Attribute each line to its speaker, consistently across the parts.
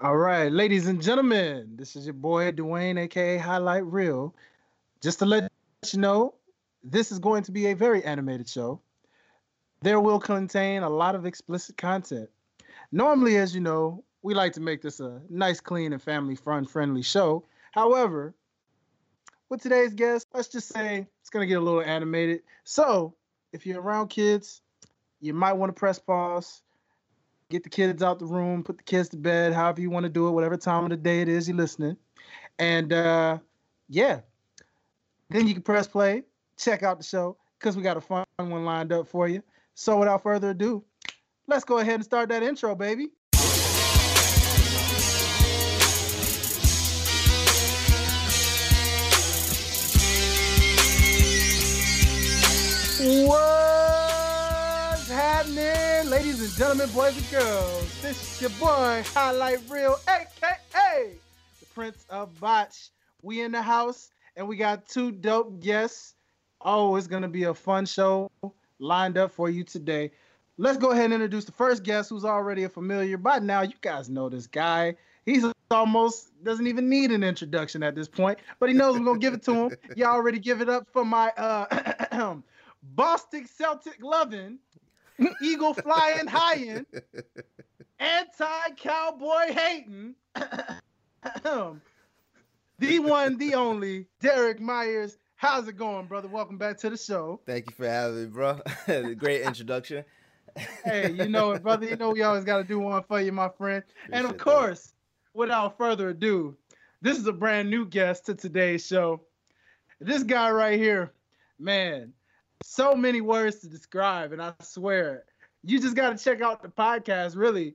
Speaker 1: All right, ladies and gentlemen, this is your boy Dwayne, aka Highlight Real. Just to let you know, this is going to be a very animated show. There will contain a lot of explicit content. Normally, as you know, we like to make this a nice, clean, and family fun friendly show. However, with today's guest, let's just say it's going to get a little animated. So, if you're around kids, you might want to press pause, get the kids out the room, put the kids to bed, however you want to do it, whatever time of the day it is you're listening. And uh, yeah, then you can press play, check out the show, because we got a fun one lined up for you. So, without further ado, let's go ahead and start that intro, baby. What's happening, ladies and gentlemen, boys and girls? This is your boy, Highlight Real, aka the Prince of Botch. We in the house, and we got two dope guests. Oh, it's gonna be a fun show lined up for you today. Let's go ahead and introduce the first guest, who's already a familiar. By now, you guys know this guy. He's almost doesn't even need an introduction at this point, but he knows we're gonna give it to him. Y'all already give it up for my uh Boston Celtic loving, Eagle flying high anti cowboy hating, the one, the only, Derek Myers. How's it going, brother? Welcome back to the show.
Speaker 2: Thank you for having me, bro. Great introduction.
Speaker 1: hey, you know it, brother. You know we always got to do one for you, my friend. Appreciate and of course, that. without further ado, this is a brand new guest to today's show. This guy right here, man, so many words to describe, and I swear, you just got to check out the podcast really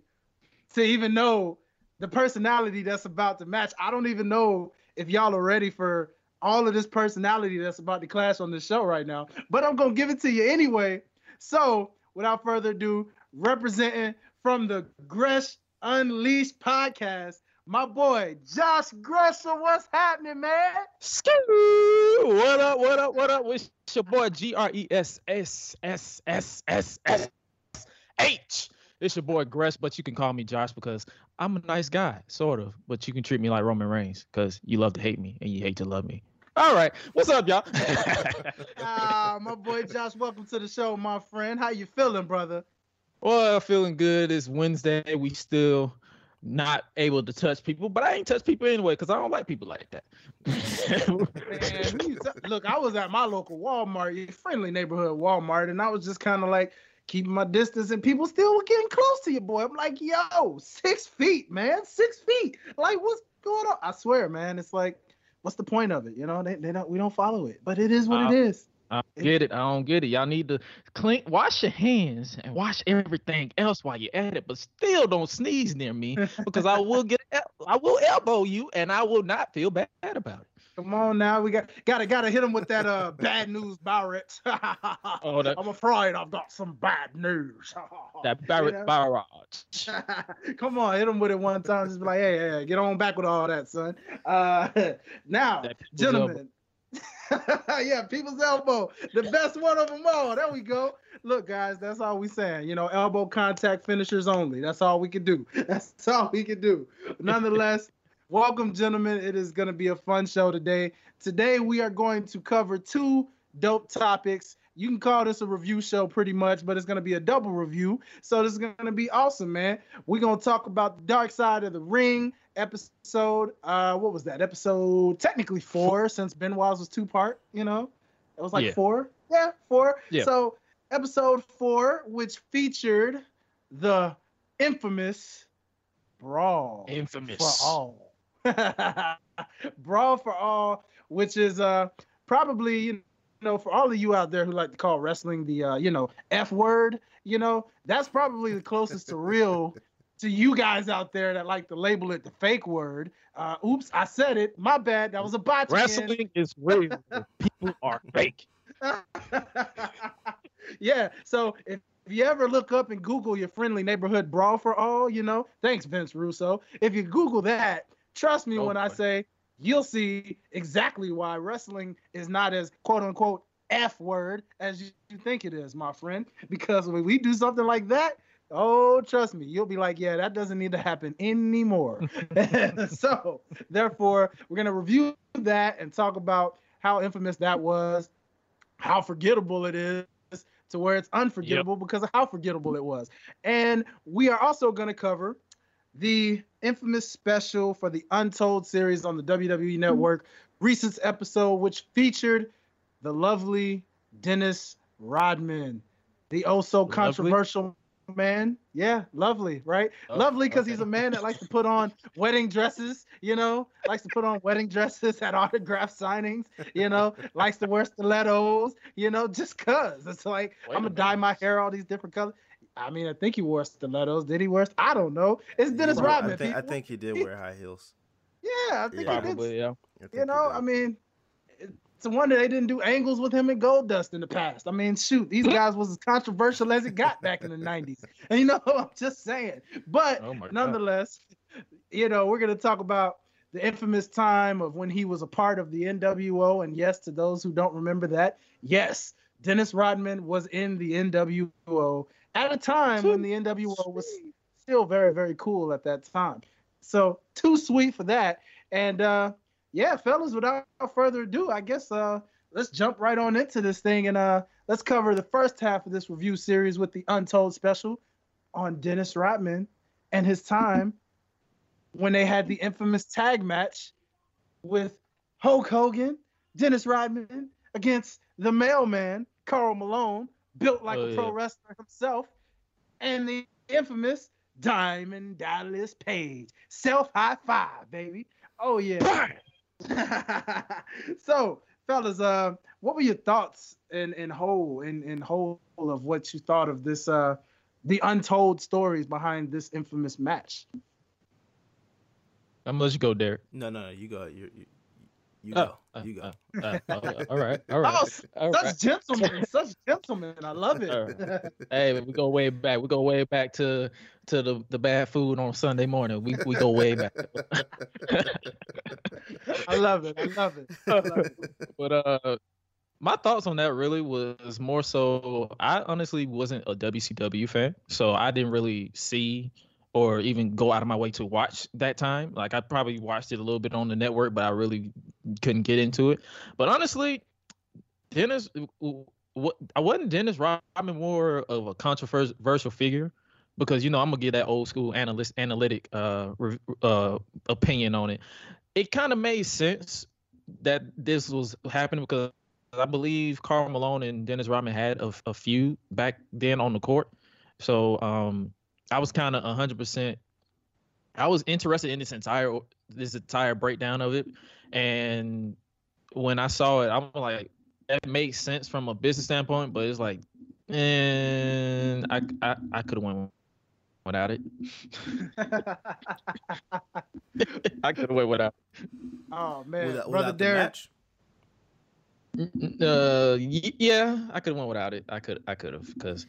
Speaker 1: to even know the personality that's about to match. I don't even know if y'all are ready for all of this personality that's about to clash on this show right now, but I'm gonna give it to you anyway. So, without further ado, representing from the Gresh Unleashed podcast, my boy Josh Gresham. What's happening, man?
Speaker 3: What up? What up? What up? It's your boy G R E S S S S S S H. It's your boy Gresh, but you can call me Josh because I'm a nice guy, sort of. But you can treat me like Roman Reigns because you love to hate me and you hate to love me. All right, what's up, y'all?
Speaker 1: ah, my boy Josh, welcome to the show, my friend. How you feeling, brother?
Speaker 3: Well, feeling good. It's Wednesday. We still not able to touch people, but I ain't touch people anyway because I don't like people like that.
Speaker 1: Man, look, I was at my local Walmart, friendly neighborhood Walmart, and I was just kind of like keeping my distance, and people still were getting close to you, boy. I'm like, yo, six feet, man, six feet. Like, what's going on? I swear, man, it's like, what's the point of it? You know, they, they don't we don't follow it, but it is what uh, it is.
Speaker 3: I don't get it. I don't get it. Y'all need to clean, wash your hands and wash everything else while you're at it, but still don't sneeze near me because I will get, I will elbow you, and I will not feel bad about it.
Speaker 1: Come on now, we got gotta gotta hit him with that uh bad news Barrett. oh, that, I'm afraid I've got some bad news.
Speaker 3: that Barrett you Barrage.
Speaker 1: Come on, hit him with it one time. Just be like, hey, hey, get on back with all that, son. Uh, now, gentlemen, yeah, people's elbow, the best one of them all. There we go. Look, guys, that's all we're saying. You know, elbow contact finishers only. That's all we can do. That's all we can do. Nonetheless, welcome, gentlemen. It is going to be a fun show today. Today, we are going to cover two dope topics. You can call this a review show pretty much, but it's going to be a double review. So this is going to be awesome, man. We're going to talk about the dark side of the ring episode. Uh, what was that? Episode technically four, since Ben Benoit's was two part. You know, it was like yeah. four. Yeah, four. Yeah. So episode four, which featured the infamous brawl.
Speaker 3: Infamous
Speaker 1: for all. brawl for all, which is uh probably you know for all of you out there who like to call wrestling the uh you know f word you know that's probably the closest to real to you guys out there that like to label it the fake word. Uh, oops, I said it. My bad. That was a botch.
Speaker 3: Wrestling is real. People are fake.
Speaker 1: yeah. So if, if you ever look up and Google your friendly neighborhood brawl for all, you know, thanks Vince Russo. If you Google that, trust me oh, when boy. I say you'll see exactly why wrestling is not as quote unquote F word as you think it is, my friend. Because when we do something like that, Oh, trust me, you'll be like, yeah, that doesn't need to happen anymore. so, therefore, we're gonna review that and talk about how infamous that was, how forgettable it is, to where it's unforgettable yep. because of how forgettable it was. And we are also gonna cover the infamous special for the Untold series on the WWE Network, recent episode, which featured the lovely Dennis Rodman, the oh so controversial man. Yeah, lovely, right? Oh, lovely because okay. he's a man that likes to put on wedding dresses, you know, likes to put on wedding dresses at autograph signings, you know, likes to wear stilettos, you know, just cuz. It's like, Wait I'm gonna dye my hair all these different colors. I mean, I think he wore stilettos. Did he wear? I don't know. It's Dennis Rodman.
Speaker 2: I think, I think, he did wear high heels.
Speaker 1: Yeah, I think yeah.
Speaker 3: probably.
Speaker 1: Did.
Speaker 3: Yeah.
Speaker 1: You know, I mean, it's a wonder they didn't do angles with him and Goldust in the past. I mean, shoot, these guys was as controversial as it got back in the '90s. And you know, I'm just saying. But oh nonetheless, God. you know, we're gonna talk about the infamous time of when he was a part of the NWO. And yes, to those who don't remember that, yes, Dennis Rodman was in the NWO at a time when the NWO was still very, very cool at that time. So too sweet for that. And uh, yeah, fellas, without further ado, I guess uh, let's jump right on into this thing and uh, let's cover the first half of this review series with the Untold special on Dennis Rodman and his time when they had the infamous tag match with Hulk Hogan, Dennis Rodman against the mailman, Karl Malone, built like oh, a pro wrestler himself, and the infamous Diamond Dallas Page. Self high five, baby. Oh yeah. so, fellas, uh, what were your thoughts in in whole in in whole of what you thought of this uh the untold stories behind this infamous match?
Speaker 3: I'm gonna let you go, Derek.
Speaker 2: No, no, no, you go. You, you, you oh, go. Uh, you go.
Speaker 3: Uh, uh, all right. All right. Oh,
Speaker 1: all such right. gentlemen. Such gentlemen. I love it.
Speaker 3: Right. hey, we go way back. We go way back to to the, the bad food on Sunday morning. We we go way back.
Speaker 1: I love it. I love it. I love it.
Speaker 3: But uh my thoughts on that really was more so I honestly wasn't a WCW fan, so I didn't really see or even go out of my way to watch that time. Like I probably watched it a little bit on the network, but I really couldn't get into it. But honestly, Dennis, what I wasn't Dennis Rodman more of a controversial figure because you know I'm gonna give that old school analyst analytic uh, uh opinion on it. It kind of made sense that this was happening because I believe Karl Malone and Dennis Rodman had a, a back then on the court. So um I was kind of 100%. I was interested in this entire this entire breakdown of it, and when I saw it, I'm like, that makes sense from a business standpoint, but it's like, and I I, I could have went without it. I could have went without.
Speaker 1: Oh man, without, brother without Derek.
Speaker 3: Uh, yeah, I could have went without it. I could, I could have, because,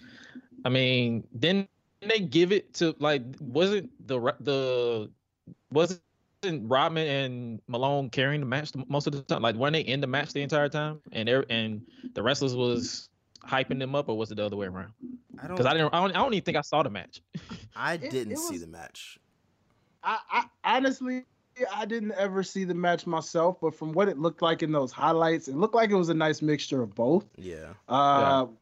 Speaker 3: I mean, then they give it to like wasn't the the wasn't Rodman and Malone carrying the match most of the time? Like weren't they in the match the entire time? And and the wrestlers was hyping them up, or was it the other way around? I don't because I didn't. I don't, I don't even think I saw the match.
Speaker 2: I didn't it, it see was, the match.
Speaker 1: I, I honestly I didn't ever see the match myself, but from what it looked like in those highlights, it looked like it was a nice mixture of both.
Speaker 2: Yeah.
Speaker 1: Uh, yeah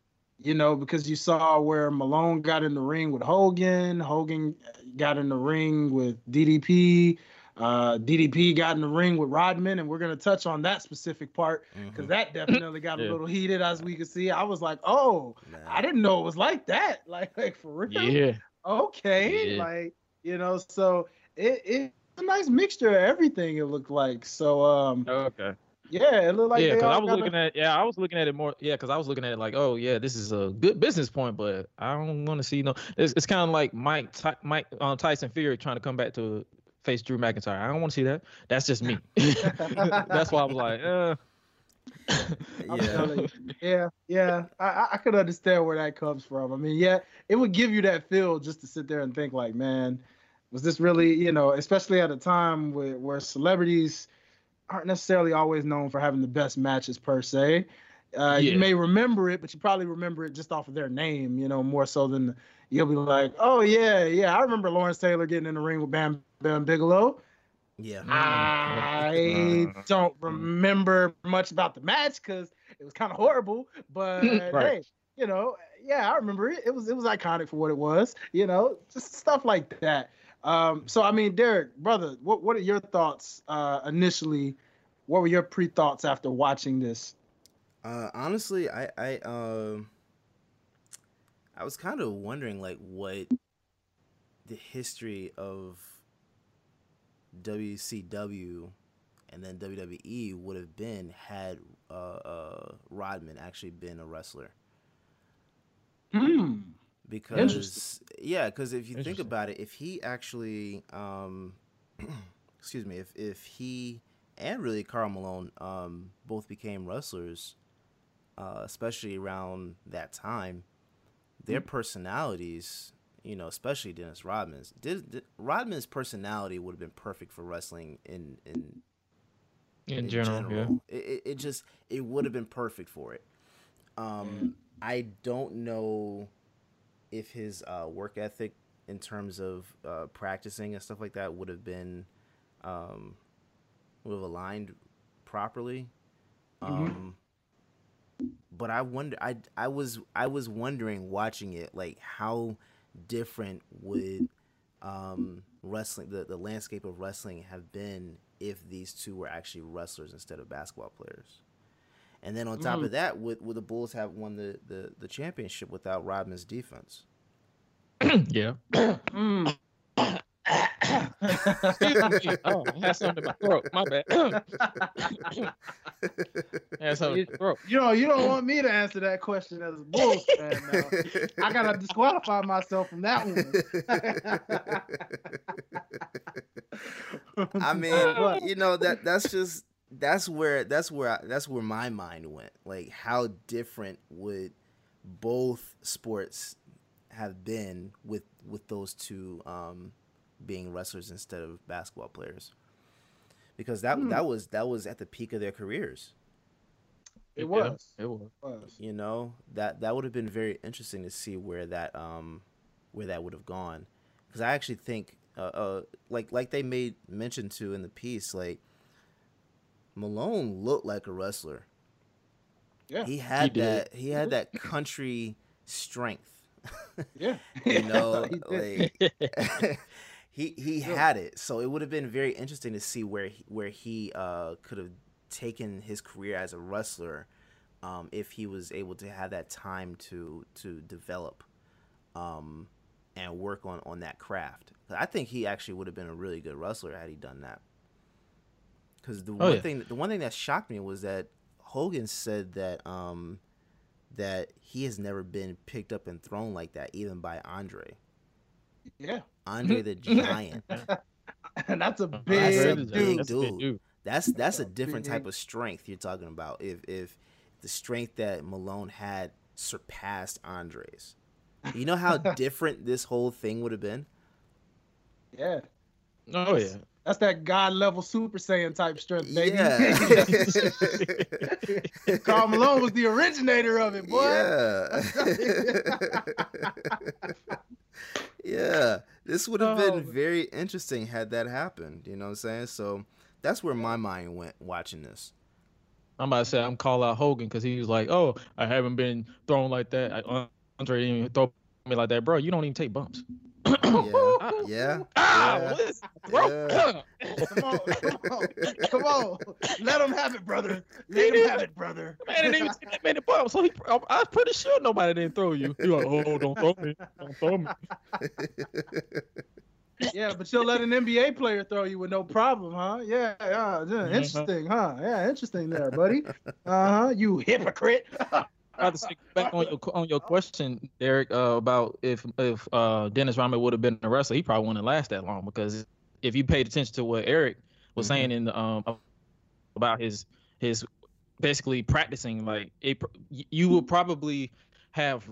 Speaker 1: you know, because you saw where Malone got in the ring with Hogan, Hogan got in the ring with DDP, uh, DDP got in the ring with Rodman, and we're gonna touch on that specific part because mm-hmm. that definitely got yeah. a little heated as we could see. I was like, oh, I didn't know it was like that, like like for real.
Speaker 3: Yeah.
Speaker 1: Okay, yeah. like you know, so it it's a nice mixture of everything. It looked like so. Um,
Speaker 3: okay.
Speaker 1: Yeah, it looked like
Speaker 3: yeah. Because I was looking at yeah, I was looking at it more yeah, because I was looking at it like oh yeah, this is a good business point, but I don't want to see no. It's, it's kind of like Mike Ty, Mike um, Tyson Fury trying to come back to face Drew McIntyre. I don't want to see that. That's just me. That's why I was like, uh.
Speaker 1: yeah. yeah, yeah. I, I could understand where that comes from. I mean, yeah, it would give you that feel just to sit there and think like, man, was this really, you know, especially at a time where, where celebrities aren't necessarily always known for having the best matches per se. Uh, yeah. You may remember it, but you probably remember it just off of their name, you know, more so than you'll be like, oh yeah, yeah, I remember Lawrence Taylor getting in the ring with Bam Bam Bigelow.
Speaker 2: Yeah.
Speaker 1: I don't remember much about the match because it was kind of horrible, but right. hey, you know, yeah, I remember it. It was it was iconic for what it was, you know, just stuff like that. Um, so I mean, Derek, brother, what what are your thoughts uh, initially? What were your pre thoughts after watching this?
Speaker 2: Uh, honestly, I I um I was kind of wondering like what the history of WCW and then WWE would have been had uh, uh, Rodman actually been a wrestler.
Speaker 1: Hmm.
Speaker 2: Because yeah, because if you think about it, if he actually, um, excuse me, if if he and really Karl Malone um, both became wrestlers, uh, especially around that time, their mm. personalities, you know, especially Dennis Rodman's, did, did, Rodman's personality would have been perfect for wrestling in in
Speaker 3: in, in general. general.
Speaker 2: Yeah. It, it just it would have been perfect for it. Um, I don't know if his uh, work ethic in terms of uh, practicing and stuff like that would have been um, would have aligned properly. Mm-hmm. Um, but I wonder I I was I was wondering watching it like how different would um, wrestling the, the landscape of wrestling have been if these two were actually wrestlers instead of basketball players. And then on top mm. of that, would would the Bulls have won the, the, the championship without Rodman's defense?
Speaker 3: yeah. mm. Oh, I had something in my throat. My bad. I had something throat.
Speaker 1: You know, you don't want me to answer that question as a Bulls fan. Now. I gotta disqualify myself from that
Speaker 2: one. I mean, you know that that's just that's where that's where I, that's where my mind went. Like, how different would both sports have been with with those two um, being wrestlers instead of basketball players because that mm. that was that was at the peak of their careers.
Speaker 1: It was.
Speaker 3: Yeah, it was.
Speaker 2: You know that that would have been very interesting to see where that um where that would have gone because I actually think uh, uh like like they made mention to in the piece like Malone looked like a wrestler.
Speaker 1: Yeah,
Speaker 2: he had he that. He had that country strength.
Speaker 1: yeah,
Speaker 2: you know, like he he yeah. had it. So it would have been very interesting to see where he, where he uh, could have taken his career as a wrestler um, if he was able to have that time to to develop um, and work on on that craft. I think he actually would have been a really good wrestler had he done that. Because the oh, one yeah. thing the one thing that shocked me was that Hogan said that um, that he has never been picked up and thrown like that, even by Andre.
Speaker 1: Yeah.
Speaker 2: Andre the Giant.
Speaker 1: and that's a big, that's a big
Speaker 2: dude. dude. That's that's a different type of strength you're talking about. If if the strength that Malone had surpassed Andre's, you know how different this whole thing would have been.
Speaker 1: Yeah.
Speaker 3: Oh yeah.
Speaker 1: That's that God level Super Saiyan type strength, baby.
Speaker 2: Yeah.
Speaker 1: Karl Malone was the originator of it, boy.
Speaker 2: Yeah. yeah, this would have been oh. very interesting had that happened. You know what I'm saying? So that's where my mind went watching this.
Speaker 3: I'm about to say I'm call out Hogan because he was like, "Oh, I haven't been thrown like that. Andre didn't even throw me like that, bro. You don't even take bumps."
Speaker 2: Yeah, yeah. Ah,
Speaker 1: yeah. yeah. come on, come on, come on. Let him have it, brother. Let him have it, brother.
Speaker 3: Man didn't even take that many bumps, so he, I'm, I'm pretty sure nobody didn't throw you. You like, oh, don't throw me, don't throw me.
Speaker 1: yeah, but you'll let an NBA player throw you with no problem, huh? Yeah, yeah, yeah. Interesting, huh? Yeah, interesting there, buddy. Uh huh. You hypocrite.
Speaker 3: To stick back on your on your question, Derek, uh, about if if uh, Dennis Rodman would have been a wrestler, he probably wouldn't last that long because if you paid attention to what Eric was mm-hmm. saying in the, um about his his basically practicing, like it, you will probably have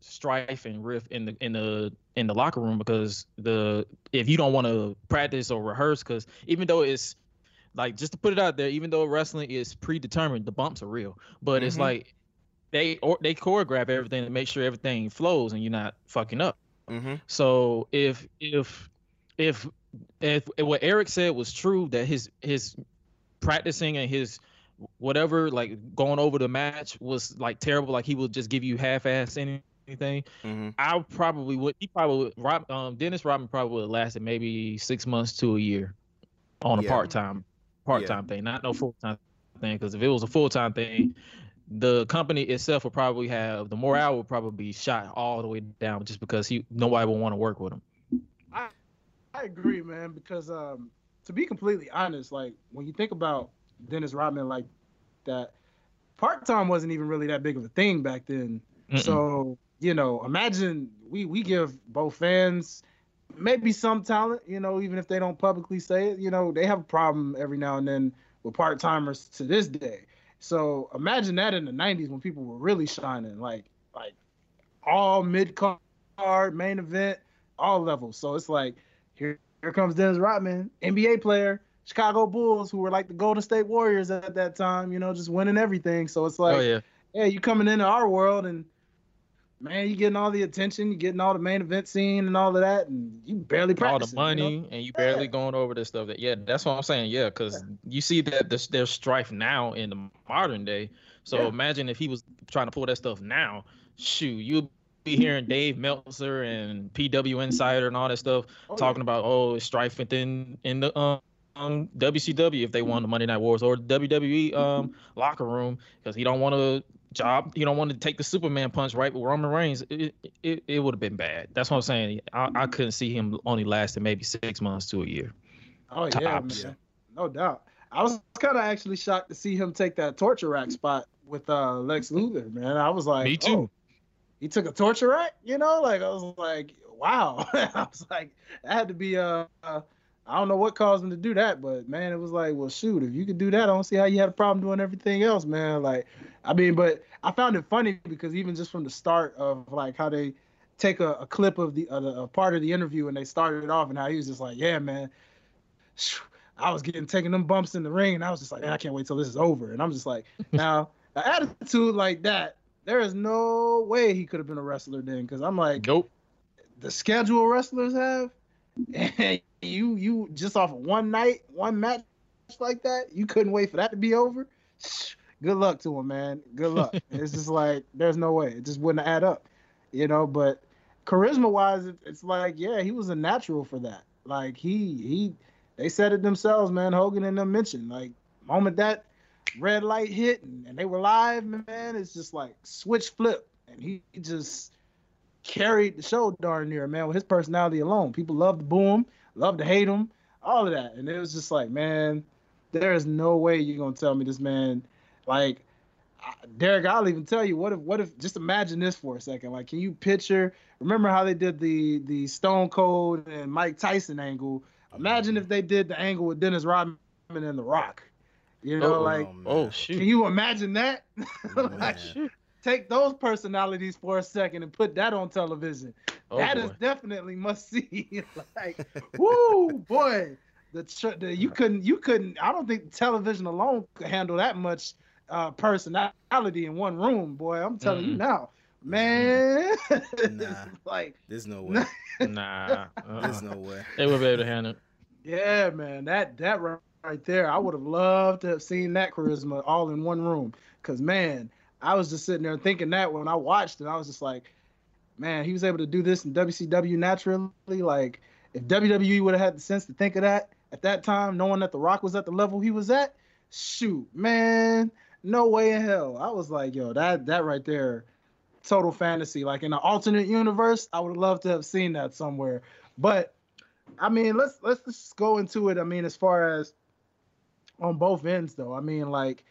Speaker 3: strife and riff in the in the in the locker room because the if you don't want to practice or rehearse because even though it's like just to put it out there even though wrestling is predetermined the bumps are real but mm-hmm. it's like they or they choreograph everything to make sure everything flows and you're not fucking up.
Speaker 2: Mm-hmm.
Speaker 3: So if if if if what Eric said was true that his his practicing and his whatever like going over the match was like terrible like he would just give you half-ass anything
Speaker 2: Mm-hmm.
Speaker 3: i probably would he probably would rob um dennis rodman probably would have lasted maybe six months to a year on a
Speaker 2: Yeah.
Speaker 3: part-time part-time thing not no full-time thing because if it was a full-time thing the company itself will probably have the morale will probably be shot all the way down just because he nobody will want to work with him
Speaker 1: I agree, man, because um, to be completely honest, like when you think about Dennis Rodman like that, part time wasn't even really that big of a thing back then.
Speaker 3: Mm-mm.
Speaker 1: So, you know, imagine we we give both fans maybe some talent, you know, even if they don't publicly say it, you know, they have a problem every now and then with part timers to this day. So imagine that in the '90s when people were really shining, like like all mid card, main event, all levels. So it's like here here comes Dennis Rodman, NBA player, Chicago Bulls, who were like the Golden State Warriors at that time, you know, just winning everything. So it's oh, like,
Speaker 3: oh yeah
Speaker 1: yeah, you coming into our world and man, you getting all the attention, you getting all the main event scene and all of that, and you barely
Speaker 3: all the money and you barely going over this stuff that yeah that's what i'm saying yeah because you see that there's, there's strife now in the modern day. So
Speaker 1: Yeah.
Speaker 3: imagine if he was trying to pull that stuff now. Shoot you'll be hearing dave meltzer and pw insider and all that stuff
Speaker 1: Oh,
Speaker 3: talking about oh it's strife within in the um, um WCW if they won the Monday Night Wars or WWE um locker room because he don't want to job You don't want to take the Superman punch right with Roman Reigns it it, it would have been bad that's what I'm saying I, I couldn't see him only lasting maybe six months to a year
Speaker 1: Oh yeah, man. No doubt. I was kind of actually shocked to see him take that torture rack spot with uh, Lex Luger, man. I was like,
Speaker 3: Me too.
Speaker 1: oh, he took a torture rack, you know? Like I was like, wow. I was like, that had to be uh, uh, I don't know what caused him to do that, but man, it was like, well, shoot, if you could do that, I don't see how you had a problem doing everything else, man. Like, I mean, but I found it funny because even just from the start of like how they take a, a clip of the uh, the- a part of the interview and they started it off and how he was just like, yeah, man, I was getting taking them bumps in the ring and I was just like, man, I can't wait till this is over. And I'm just like, now, an attitude like that, there is no way he could have been a wrestler then because I'm like,
Speaker 3: nope
Speaker 1: the schedule wrestlers have, and you you just off of one night, one match like that, you couldn't wait for that to be over. Good luck to him, man. Good luck. it's just like there's no way. It just wouldn't add up, you know. But charisma wise, it's like yeah, he was a natural for that. Like he he, they said it themselves, man. Hogan and them mentioned like moment that red light hit and, and they were live, man. It's just like switch flip, and he just carried the show darn near, man, with his personality alone. People love to boo him, love to hate him, all of that. And it was just like, man, there is no way you're gonna tell me this man, like, Derek. I'll even tell you what if, what if, just imagine this for a second. Like, can you picture? Remember how they did the the Stone Cold and Mike Tyson angle? Imagine if they did the angle with Dennis Rodman and The Rock. You know,
Speaker 3: Oh,
Speaker 1: like,
Speaker 2: man.
Speaker 3: oh
Speaker 1: can you imagine that? like, oh,
Speaker 2: Man.
Speaker 1: take those personalities for a second and put that on television.
Speaker 3: oh,
Speaker 1: That is
Speaker 3: boy.
Speaker 1: definitely must see. like, woo, boy, the, the you couldn't you couldn't. I don't think television alone could handle that much uh, personality in one room, boy. I'm telling you
Speaker 3: Mm-mm.
Speaker 1: now, man.
Speaker 2: Nah.
Speaker 1: like,
Speaker 2: There's no way.
Speaker 3: nah uh-uh.
Speaker 2: There's no way.
Speaker 3: they would be able to handle it
Speaker 1: yeah, man, that that right, right there, I would have loved to have seen that charisma all in one room. Cause man, I was just sitting there thinking that when I watched it, I was just like, man, he was able to do this in WCW naturally. Like, if WWE would have had the sense to think of that at that time, knowing that The Rock was at the level he was at, shoot, man, no way in hell. I was like, yo, that that right there, total fantasy. Like in an alternate universe, I would love to have seen that somewhere. But I mean, let's let's just go into it. I mean, as far as on both ends, though. I mean, like,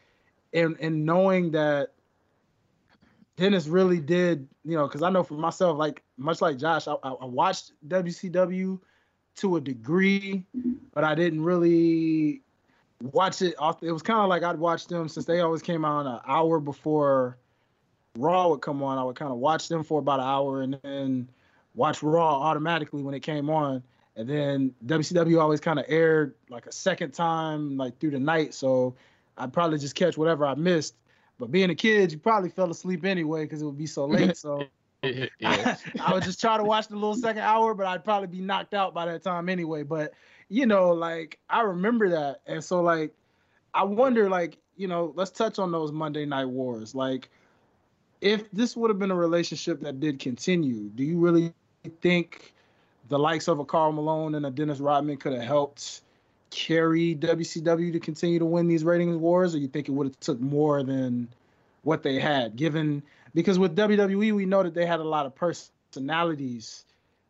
Speaker 1: in in knowing that Dennis really did, you know, because I know for myself, like much like Josh, I I watched WCW to a degree, but I didn't really watch it. Off, it was kind of like I'd watch them since they always came out an hour before Raw would come on. I would kind of watch them for about an hour and then watch Raw automatically when it came on. And then WCW always kind of aired like a second time, like through the night. So I'd probably just catch whatever I missed. But being a kid, you probably fell asleep anyway because it would be so late. So yeah. I, I would just try to watch the little second hour, but I'd probably be knocked out by that time anyway. But you know, like I remember that, and so like I wonder, like you know, let's touch on those Monday Night Wars. Like, if this would have been a relationship that did continue, do you really think the likes of a Karl Malone and a Dennis Rodman could have helped carry WCW to continue to win these ratings wars, or you think it would have took more than what they had? Given because with WWE, we know that they had a lot of personalities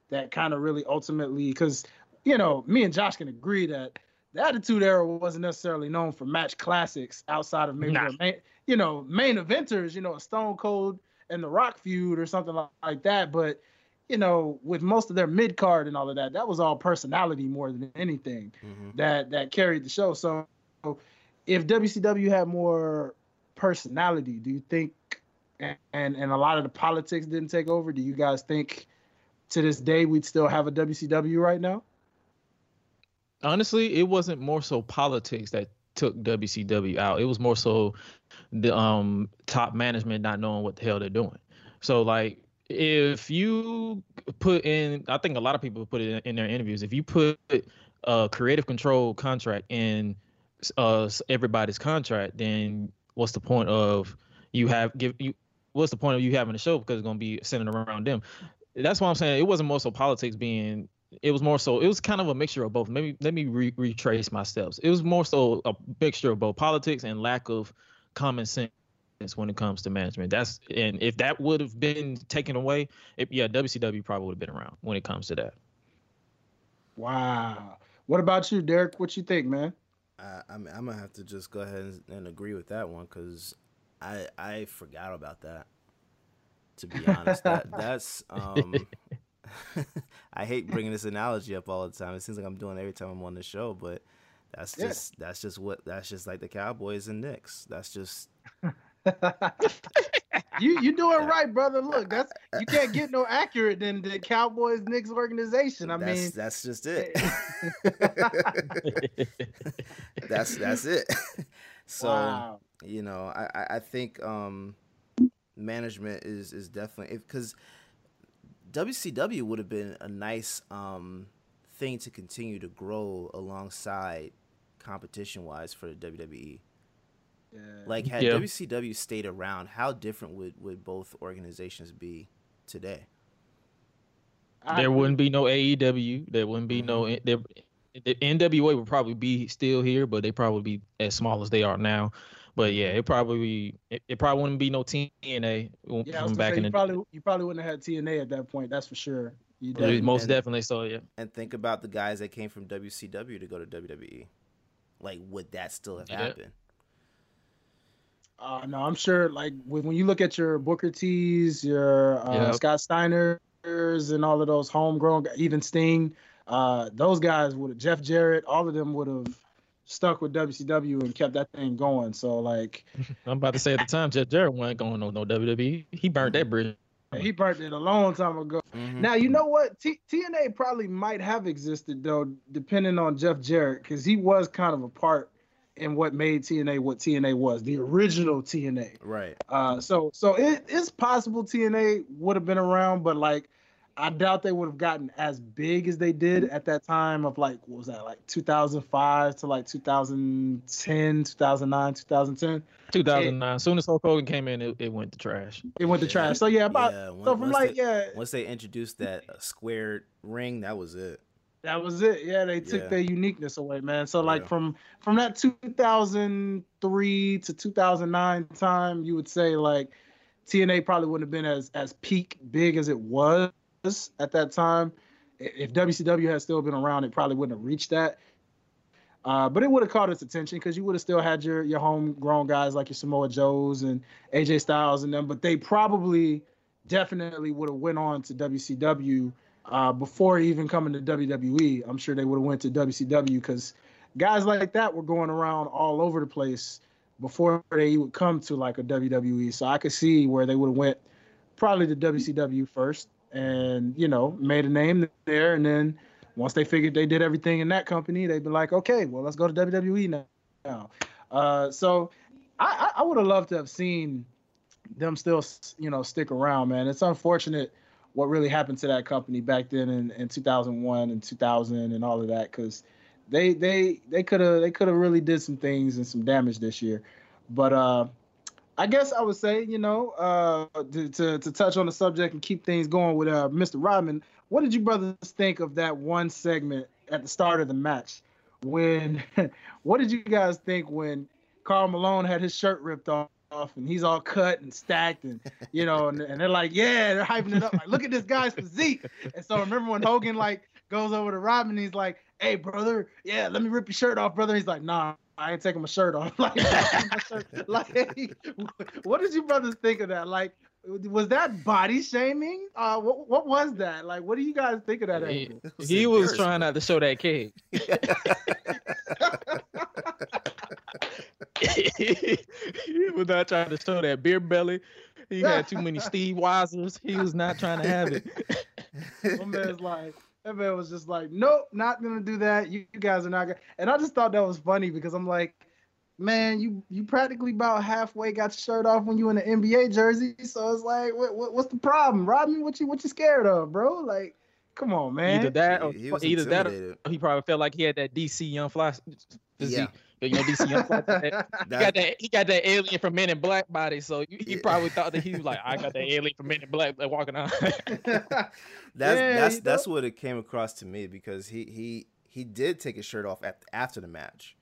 Speaker 1: that kind of really ultimately, because you know, me and Josh can agree that the Attitude Era wasn't necessarily known for match classics outside of maybe nah. main, you know main eventers, you know, a Stone Cold and the Rock feud or something like that, but you know, with most of their mid card and all of that, that was all personality more than anything mm-hmm. that that carried the show. So, if WCW had more personality, do you think, and, and and a lot of the politics didn't take over? Do you guys think to this day we'd still have a WCW right now?
Speaker 3: Honestly, it wasn't more so politics that took WCW out. It was more so the um top management not knowing what the hell they're doing. So like if you put in, I think a lot of people put it in, in their interviews. If you put a creative control contract in uh, everybody's contract, then what's the point of you have give you? What's the point of you having a show because it's gonna be centered around them? That's why I'm saying it wasn't more so politics being. It was more so. It was kind of a mixture of both. Maybe let me re- retrace my steps. It was more so a mixture of both politics and lack of common sense when it comes to management. That's and if that would have been taken away, it, yeah, WCW probably would have been around when it comes to that.
Speaker 1: Wow. What about you, Derek? What you think, man?
Speaker 2: Uh, I'm I'm gonna have to just go ahead and, and agree with that one because I I forgot about that. To be honest, that that's um. I hate bringing this analogy up all the time. It seems like I'm doing every time I'm on the show, but that's just that's just what that's just like the Cowboys and Knicks. That's just
Speaker 1: you you doing right, brother. Look, that's you can't get no accurate than the Cowboys Knicks organization. I
Speaker 2: that's,
Speaker 1: mean,
Speaker 2: that's just it. that's that's it. So wow. you know, I I think um, management is is definitely because WCW would have been a nice um, thing to continue to grow alongside competition wise for the WWE. Yeah. Like had yeah. WCW stayed around, how different would would both organizations be today?
Speaker 3: There wouldn't be no AEW. There wouldn't be mm-hmm. no there, the NWA would probably be still here, but they'd probably be as small as they are now. But yeah, it probably it, it probably wouldn't be no TNA
Speaker 1: yeah, from back say, in the probably you probably wouldn't have had TNA at that point. That's for sure.
Speaker 3: Definitely, most and, definitely so. Yeah.
Speaker 2: And think about the guys that came from WCW to go to WWE. Like, would that still have yeah. happened?
Speaker 1: Uh, no, I'm sure. Like when, when you look at your Booker T's, your uh, yep. Scott Steiners, and all of those homegrown, even Sting, uh, those guys would have Jeff Jarrett, all of them would have stuck with WCW and kept that thing going. So like,
Speaker 3: I'm about to say at the time, Jeff Jarrett wasn't going no no WWE. He burned that bridge.
Speaker 1: He burned it a long time ago. Mm-hmm. Now you know what? T- TNA probably might have existed though, depending on Jeff Jarrett, because he was kind of a part in what made TNA what TNA was, the original TNA.
Speaker 2: Right.
Speaker 1: Uh, so so it, it is possible TNA would have been around, but like I doubt they would have gotten as big as they did at that time of like what was that like 2005 to like 2010, 2009, 2010.
Speaker 3: 2009. As soon as Hulk Hogan came in, it, it went to trash.
Speaker 1: It went to trash. So yeah, about yeah, so from like
Speaker 2: they,
Speaker 1: yeah.
Speaker 2: Once they introduced that uh, squared ring, that was it.
Speaker 1: That was it. Yeah, they took yeah. their uniqueness away, man. So like yeah. from from that 2003 to 2009 time, you would say like TNA probably wouldn't have been as as peak big as it was at that time. If WCW had still been around, it probably wouldn't have reached that. Uh, but it would have caught its attention because you would have still had your your homegrown guys like your Samoa Joes and AJ Styles and them. But they probably definitely would have went on to WCW uh, before even coming to WWE. I'm sure they would have went to WCW because guys like that were going around all over the place before they would come to like a WWE. So I could see where they would have went probably to WCW first and you know made a name there, and then once they figured they did everything in that company, they'd be like, okay, well let's go to WWE now. Uh, so I, I would have loved to have seen them still, you know, stick around, man. It's unfortunate what really happened to that company back then in, in 2001 and 2000 and all of that because they they they could have they could have really did some things and some damage this year but uh I guess I would say, you know, uh, to, to, to touch on the subject and keep things going with uh, Mr. Rodman, what did you brothers think of that one segment at the start of the match? When, what did you guys think when Karl Malone had his shirt ripped off and he's all cut and stacked and you know and, and they're like yeah they're hyping it up like look at this guy's physique and so remember when Hogan like goes over to Robin he's like hey brother yeah let me rip your shirt off brother he's like nah I ain't taking my shirt off like, like what did you brothers think of that like was that body shaming? Uh, what what was that? Like, what do you guys think of that?
Speaker 3: He, was, he was trying not to show that cake. he was not trying to show that beer belly. He had too many Steve Weisers. He was not trying to have it.
Speaker 1: My man's like, that man was just like, nope, not gonna do that. You, you guys are not gonna. And I just thought that was funny because I'm like, man, you you practically about halfway got your shirt off when you in the NBA jersey. So it's like, what, what what's the problem? Rodney, what you what you scared of, bro? Like, come on, man.
Speaker 3: Either that, or, he either that, or he probably felt like he had that DC young fly physique. Yeah. You know, DC Young he got that he got that alien from Men in Black body, so he yeah. probably thought that he was like, I got that alien from Men in Black like, walking on.
Speaker 2: that's yeah, that's that's what it came across to me because he he he did take his shirt off after, after the match.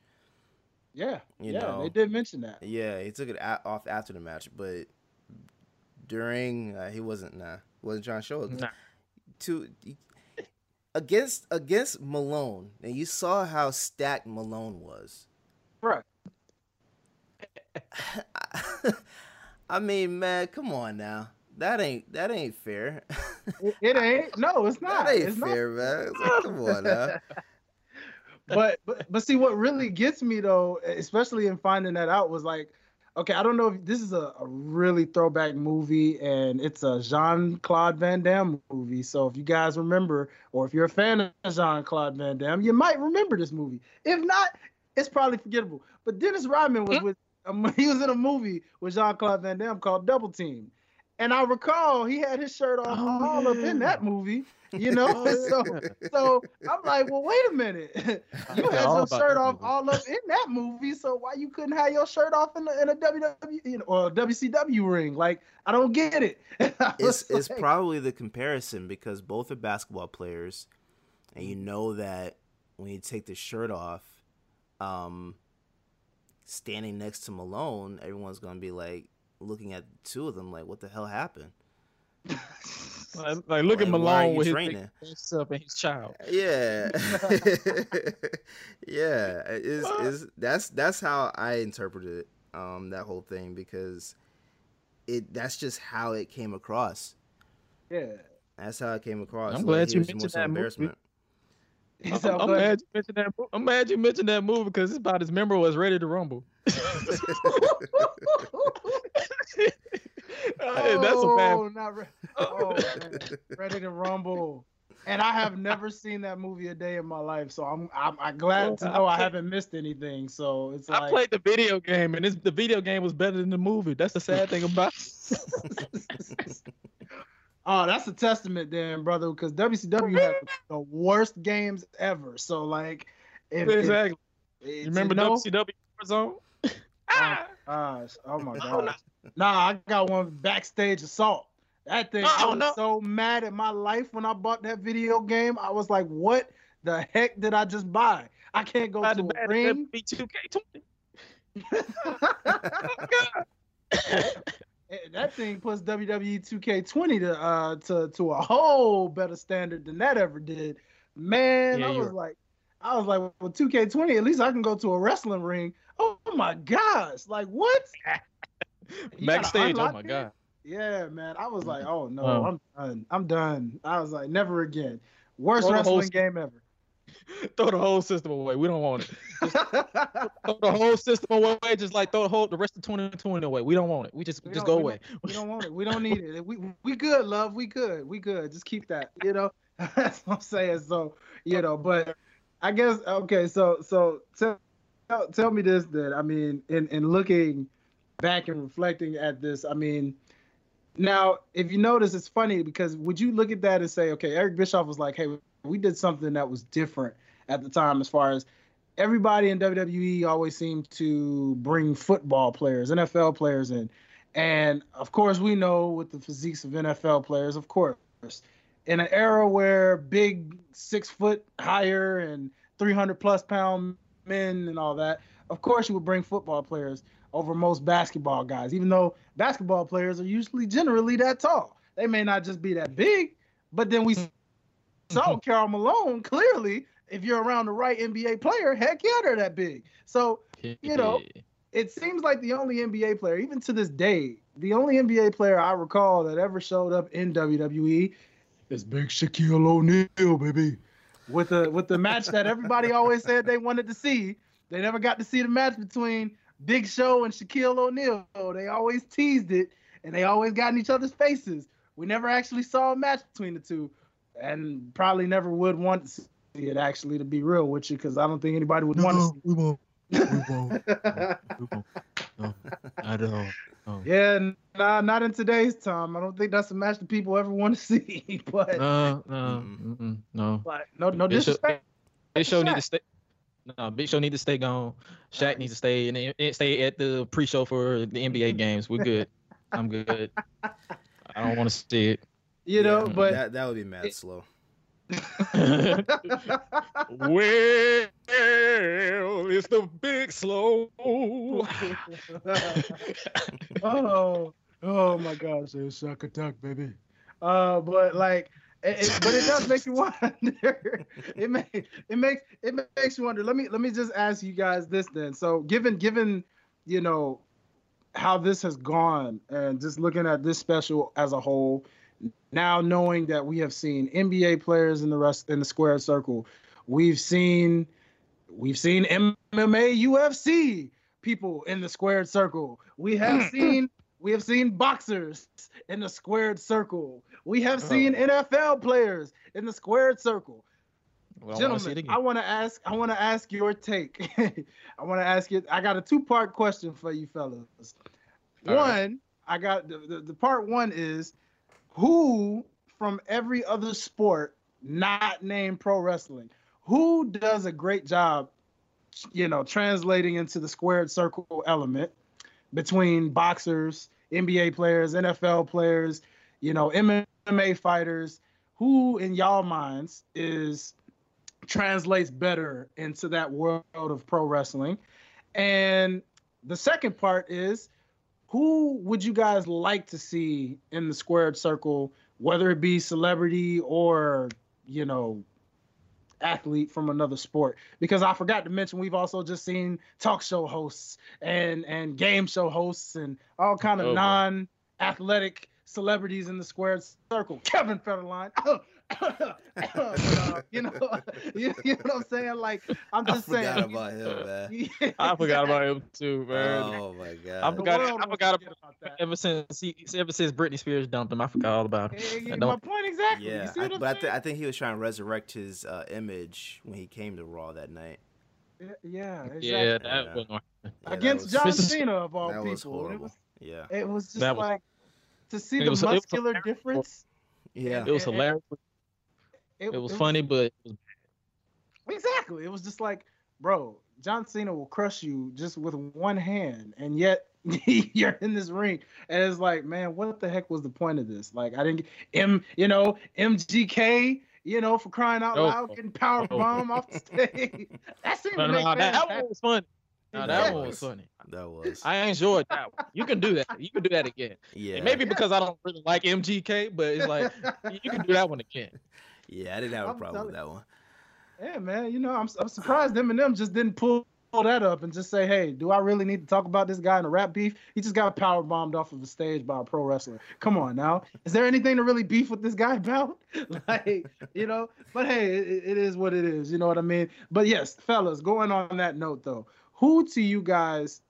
Speaker 1: Yeah, you yeah, know, they did mention that.
Speaker 2: Yeah, he took it a- off after the match, but during uh, he wasn't nah wasn't trying to show it. Nah. To against against Malone, and you saw how stacked Malone was.
Speaker 1: Right.
Speaker 2: I mean, man, come on now. That ain't that ain't fair.
Speaker 1: it, it ain't. No, it's not.
Speaker 2: That ain't
Speaker 1: it's
Speaker 2: fair, not. man. Like, come on now.
Speaker 1: but, but but see, what really gets me though, especially in finding that out, was like, okay, I don't know if this is a, a really throwback movie, and it's a Jean Claude Van Damme movie. So if you guys remember, or if you're a fan of Jean Claude Van Damme, you might remember this movie. If not, it's probably forgettable. But Dennis Rodman was with um, he was in a movie with Jean Claude Van Damme called Double Team, and I recall he had his shirt off oh, all yeah. up in that movie. You know, oh, so so I'm like, well, wait a minute, you had your shirt off movie. all up in that movie, so why you couldn't have your shirt off in, the, in a WWE you know, or a WCW ring? Like, I don't get it.
Speaker 2: it's like, it's probably the comparison because both are basketball players, and you know that when you take the shirt off, um, standing next to Malone, everyone's gonna be like looking at two of them like, what the hell happened?
Speaker 3: like, like, look like, at Malone with training? his and his child.
Speaker 2: Yeah, yeah. Is is that's that's how I interpreted um that whole thing because it that's just how it came across.
Speaker 1: Yeah,
Speaker 2: that's how it came across.
Speaker 3: I'm glad you mentioned that embarrassment. I'm, I'm, mad you mentioned that. I'm mad you mentioned that movie because it's about as memorable as Ready to Rumble.
Speaker 1: oh, That's a bad. Oh, not re- oh, man. Ready to Rumble. And I have never seen that movie a day in my life, so I'm I'm, I'm glad to know I haven't missed anything. So it's like
Speaker 3: I played the video game, and the video game was better than the movie. That's the sad thing about.
Speaker 1: Oh, that's a testament then, brother, because WCW had the worst games ever. So like,
Speaker 3: if, exactly. If, you remember you know, WCW Zone?
Speaker 1: ah! Oh, gosh, oh my god. nah, I got one backstage assault. That thing, oh, I was no. so mad at my life when I bought that video game. I was like, what the heck did I just buy? I can't go I to a ring.
Speaker 3: B2K20.
Speaker 1: that thing puts WWE 2K20 to uh to to a whole better standard than that ever did. Man, yeah, I was like, I was like, well, 2K20, at least I can go to a wrestling ring. Oh my gosh, like what?
Speaker 3: Backstage, oh my god.
Speaker 1: Yeah, man. I was like, oh no, I'm done. I'm done. I was like, never again. Worst wrestling game ever.
Speaker 3: throw the whole system away. We don't want it. Throw the whole system away. Just like throw the whole the rest of 2020 away. We don't want it. We just we just go
Speaker 1: we
Speaker 3: away.
Speaker 1: Don't, we don't want it. We don't need it. We we good, love. We good. We good. Just keep that. You know. That's what I'm saying. So you know, but I guess okay. So so tell tell me this then. I mean, in in looking back and reflecting at this, I mean, now if you notice, it's funny because would you look at that and say, okay, Eric Bischoff was like, hey, we did something that was different at the time as far as everybody in WWE always seemed to bring football players, NFL players in. And of course, we know with the physiques of NFL players, of course, in an era where big six foot higher and 300 plus pound men and all that, of course, you would bring football players over most basketball guys, even though basketball players are usually generally that tall. They may not just be that big, but then we saw mm-hmm. Karl Malone clearly. If you're around the right NBA player, heck yeah, they're that big. So, you know, it seems like the only NBA player, even to this day, the only NBA player I recall that ever showed up in WWE is Big Shaquille O'Neal, baby. With the with the match that everybody always said they wanted to see. They never got to see the match between Big Show and Shaquille O'Neal. They always teased it and they always got in each other's faces. We never actually saw a match between the two, and probably never would want to see it actually to be real with you because I don't think anybody would no, want to see.
Speaker 3: We won't. We won't. we won't. No, I don't.
Speaker 1: No. Yeah, nah, not in today's time. I don't think that's a match that people ever want to see. But
Speaker 3: no, no, no.
Speaker 1: But no, no disrespect.
Speaker 3: Big Show need to stay. No, Big Show need to stay gone. Shaq nice. needs to stay and stay at the pre-show for the NBA games. We're good. I'm good. I don't want to see it.
Speaker 1: You know, yeah, but
Speaker 2: that, that would be mad it, slow.
Speaker 3: well, it's the big slow.
Speaker 1: oh, oh my gosh, it's Shaq attack, baby. Uh, but like, it, it, but it does make you wonder. it may, it makes it makes you wonder. Let me let me just ask you guys this then. So, given given you know how this has gone, and just looking at this special as a whole, now knowing that we have seen NBA players in the rest in the squared circle, we've seen we've seen MMA, UFC people in the squared circle. We have seen we have seen boxers in the squared circle. We have seen NFL players in the squared circle. Well, Gentlemen, I want to ask. I want to ask your take. I want to ask you. I got a two-part question for you, fellas. All one, right. I got the, the, the part one is who from every other sport not named pro wrestling, who does a great job, you know, translating into the squared circle element between boxers, NBA players, NFL players, you know, MMA fighters, who in y'all minds is translates better into that world of pro wrestling? And the second part is who would you guys like to see in the squared circle, whether it be celebrity or, you know, athlete from another sport? Because I forgot to mention we've also just seen talk show hosts and and game show hosts and all kind of oh, non-athletic celebrities in the squared circle. Kevin Federline. Oh, uh, you know, you, you, know what I'm saying? Like, I'm just
Speaker 2: I
Speaker 1: saying.
Speaker 2: I forgot about him, man.
Speaker 3: Yeah. I forgot about him too, man.
Speaker 2: Oh my god.
Speaker 3: I forgot. I forgot about, about that. Ever since he, ever since Britney Spears dumped him, I forgot all about
Speaker 1: him. Hey, my point exactly.
Speaker 2: Yeah, I, but I, th- I, think he was trying to resurrect his uh, image when he came to Raw that night.
Speaker 1: Yeah, exactly.
Speaker 3: yeah, that yeah.
Speaker 1: was against was, John Cena of all
Speaker 2: that
Speaker 1: people.
Speaker 2: Was horrible. It was,
Speaker 1: yeah, it was just that like to see the was, muscular difference.
Speaker 2: Yeah,
Speaker 3: it was hilarious it, it was it funny, was, but
Speaker 1: exactly, it was just like, bro, John Cena will crush you just with one hand, and yet you're in this ring, and it's like, man, what the heck was the point of this? Like, I didn't get M, you know, MGK, you know, for crying out loud, getting power bomb off the stage. that seemed no, to make no,
Speaker 3: that, that one was funny. No, that one was funny.
Speaker 2: That was.
Speaker 3: I enjoyed that one. You can do that. You can do that again.
Speaker 2: Yeah.
Speaker 3: And maybe because I don't really like MGK, but it's like you can do that one again.
Speaker 2: Yeah, I didn't have a problem with that one.
Speaker 1: Yeah, man. You know, I'm I'm surprised them and them just didn't pull pull that up and just say, hey, do I really need to talk about this guy in a rap beef? He just got power bombed off of the stage by a pro wrestler. Come on now. Is there anything to really beef with this guy about? like, you know, but hey, it, it is what it is. You know what I mean? But yes, fellas, going on that note though, who to you guys,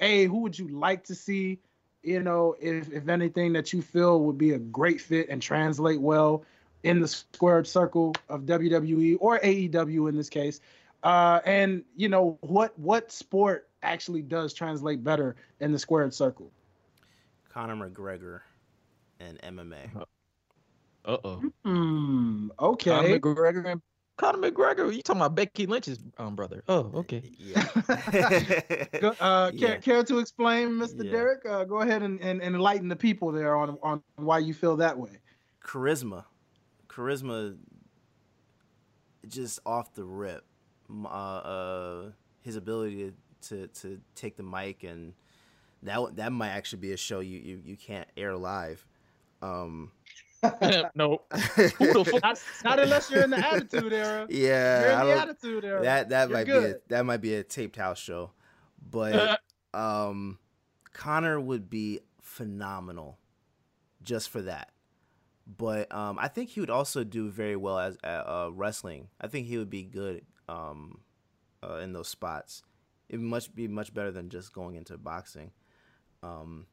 Speaker 1: A, who would you like to see? You know, if if anything that you feel would be a great fit and translate well in the squared circle of WWE or AEW in this case. Uh, and you know what what sport actually does translate better in the squared circle?
Speaker 2: Conor McGregor and MMA.
Speaker 3: Uh oh.
Speaker 1: Hmm. Okay.
Speaker 3: Conor McGregor and Conor McGregor. You talking about Becky Lynch's um brother? Oh, okay.
Speaker 2: Yeah.
Speaker 1: Uh, care,
Speaker 2: Yeah.
Speaker 1: care to explain, Mr.
Speaker 2: Yeah.
Speaker 1: Derek? Uh, go ahead and, and, and enlighten the people there on on why you feel that way.
Speaker 2: charisma, charisma, just off the rip. Uh, uh, his ability to, to to take the mic and that that might actually be a show you you, you can't air live. Um,
Speaker 3: no. Who?
Speaker 1: Not, not unless you're in the attitude era.
Speaker 2: yeah,
Speaker 1: You're
Speaker 2: I
Speaker 1: in the
Speaker 2: don't-
Speaker 1: attitude era.
Speaker 2: that that
Speaker 1: You're
Speaker 2: might be a, that might be a taped house show, but um, Conor would be phenomenal just for that. But um, I think he would also do very well as at, uh, wrestling. I think he would be good um, uh, in those spots. It much be much better than just going into boxing, um,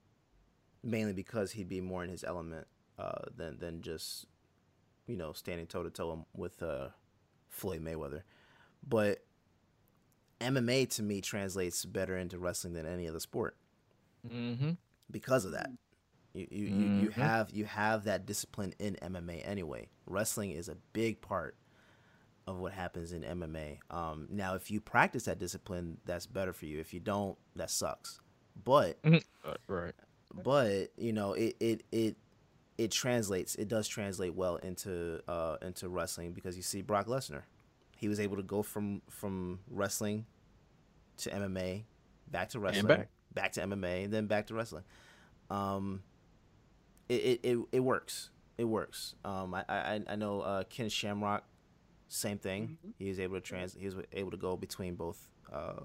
Speaker 2: mainly because he'd be more in his element uh, than than just you know standing toe to toe with uh, Floyd Mayweather. But MMA to me translates better into wrestling than any other sport
Speaker 3: Mm-hmm.
Speaker 2: because of that. You you, you, you have you have that discipline in MMA anyway. Wrestling is a big part of what happens in MMA. Um, now, if you practice that discipline, that's better for you. If you don't, that sucks. But
Speaker 3: right.
Speaker 2: but you know it it it it translates. It does translate well into uh into wrestling because you see Brock Lesnar, he was able to go from from wrestling to MMA, back to wrestling,
Speaker 3: back.
Speaker 2: back to MMA, and then back to wrestling. Um, it it it, it works. It works. Um, I I I know uh, Ken Shamrock, same thing.
Speaker 1: Mhm.
Speaker 2: He was able to trans. He was able to go between both uh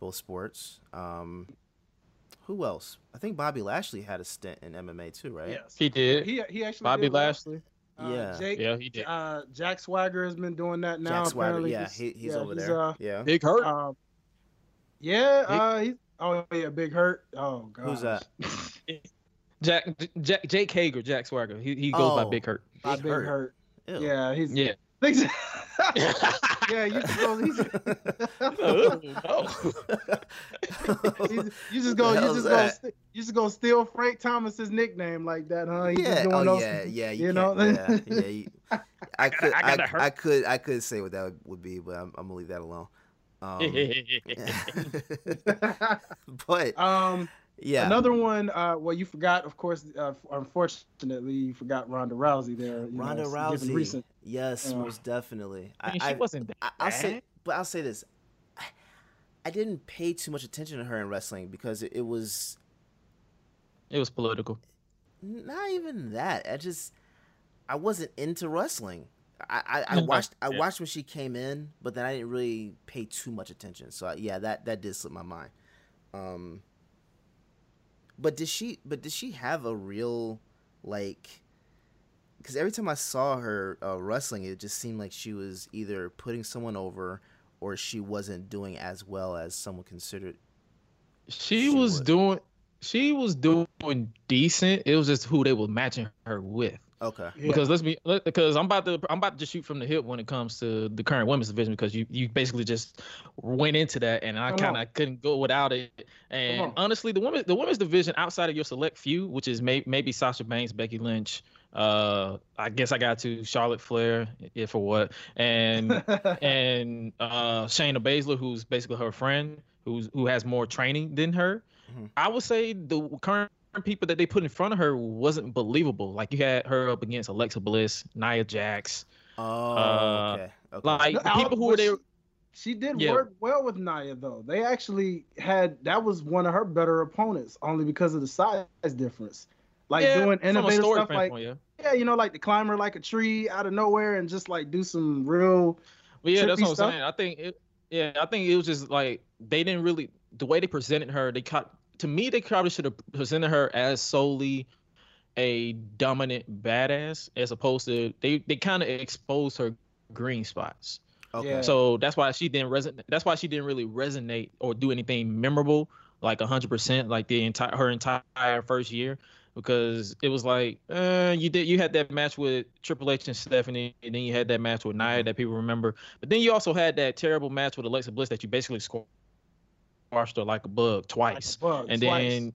Speaker 2: both sports. Um, who else? I think Bobby Lashley had a stint in MMA too, right?
Speaker 1: Yes.
Speaker 3: He did.
Speaker 1: He he actually
Speaker 3: Bobby
Speaker 1: did.
Speaker 3: Lashley.
Speaker 1: Uh,
Speaker 2: Yeah.
Speaker 1: Jake,
Speaker 3: Yeah, he did.
Speaker 1: uh, Jack Swagger has been doing that now.
Speaker 2: Jack Swagger,
Speaker 1: apparently.
Speaker 2: yeah, he, he's
Speaker 1: yeah,
Speaker 2: over
Speaker 1: he's,
Speaker 2: there.
Speaker 1: Uh,
Speaker 2: yeah.
Speaker 3: Big hurt.
Speaker 1: um, yeah,
Speaker 3: Big-
Speaker 1: uh, he's oh yeah, Big Hurt. Oh god.
Speaker 2: Who's that?
Speaker 3: Jack, Jack, Jake Hager, Jack Swagger. He he goes by
Speaker 2: Oh.
Speaker 3: Big Hurt.
Speaker 1: Uh,
Speaker 2: Big
Speaker 1: Big
Speaker 2: Hurt.
Speaker 1: Hurt. Yeah, he's
Speaker 3: Yeah.
Speaker 1: Yeah, you just go. He's,
Speaker 3: Oh,
Speaker 1: you just go. You just go. You just go steal Frank Thomas's nickname like that, huh? He's
Speaker 2: yeah.
Speaker 1: just doing
Speaker 2: Oh
Speaker 1: those-
Speaker 2: yeah. Yeah. You,
Speaker 1: you know?
Speaker 2: Yeah. Yeah. You, I could.
Speaker 3: I
Speaker 2: I,
Speaker 3: gotta.
Speaker 2: I could. I could say what that would, would be, but I'm, I'm gonna leave that alone. Um, but
Speaker 1: um,
Speaker 2: yeah.
Speaker 1: another one. Uh, well, you forgot, of course. Uh, unfortunately, you forgot Ronda Rousey there. You
Speaker 2: Ronda
Speaker 1: know,
Speaker 2: Rousey.
Speaker 1: Recent.
Speaker 2: Yes,
Speaker 1: Uh,
Speaker 2: most definitely.
Speaker 3: I mean,
Speaker 2: I,
Speaker 3: she wasn't that
Speaker 2: I, I'll say,
Speaker 3: bad.
Speaker 2: but I'll say this: I, I didn't pay too much attention to her in wrestling because it, it was
Speaker 3: It was political.
Speaker 2: not even that. I just I wasn't into wrestling. I, I, I
Speaker 3: Okay.
Speaker 2: watched I watched when she came in, but then I didn't really pay too much attention. So I, yeah, that that did slip my mind. Um, but did she? But did she have a real like? Because every time I saw her uh, wrestling, it just seemed like she was either putting someone over, or she wasn't doing as well as someone considered.
Speaker 3: She,
Speaker 2: She
Speaker 3: was
Speaker 2: was.
Speaker 3: doing. She was doing decent. It was just who they were matching her with.
Speaker 2: Okay.
Speaker 1: Yeah.
Speaker 3: Because let's be let- because I'm about to I'm about to just shoot from the hip when it comes to the current women's division because you you basically just went into that and I kind of couldn't go without it. And honestly, the women the women's division outside of your select few, which is may, maybe Sasha Banks, Becky Lynch, uh, I guess I got to Charlotte Flair, if for what, and and uh, Shayna Baszler, who's basically her friend, who's who has more training than her.
Speaker 2: Mhm.
Speaker 3: I would say the current people that they put in front of her wasn't believable. Like you had her up against Alexa Bliss, Nia Jax,
Speaker 2: Oh,
Speaker 3: Uh,
Speaker 2: okay. Okay.
Speaker 3: like
Speaker 1: No,
Speaker 3: the people who were there.
Speaker 1: She, she did
Speaker 3: Yeah.
Speaker 1: work well with Nia though. They actually had that was one of her better opponents only because of the size difference. Like
Speaker 3: yeah,
Speaker 1: doing innovative
Speaker 3: story
Speaker 1: stuff like
Speaker 3: standpoint, yeah.
Speaker 1: yeah, you know, like the climber like a tree out of nowhere and just like do some real
Speaker 3: But yeah, that's what I'm
Speaker 1: stuff.
Speaker 3: saying. I think it. Yeah, I think it was just like they didn't really the way they presented her. They caught to me they probably should have presented her as solely a dominant badass as opposed to they they kind of exposed her green spots.
Speaker 2: okay.
Speaker 1: yeah.
Speaker 3: So that's why she didn't resonate. That's why she didn't really resonate or do anything memorable, like hundred percent, like the entire her entire first year, because it was like, uh, you did you had that match with Triple H and Stephanie, and then you had that match with Nia that people remember, but then you also had that terrible match with Alexa Bliss that you basically squashed her like a bug twice, like a bug, and twice. then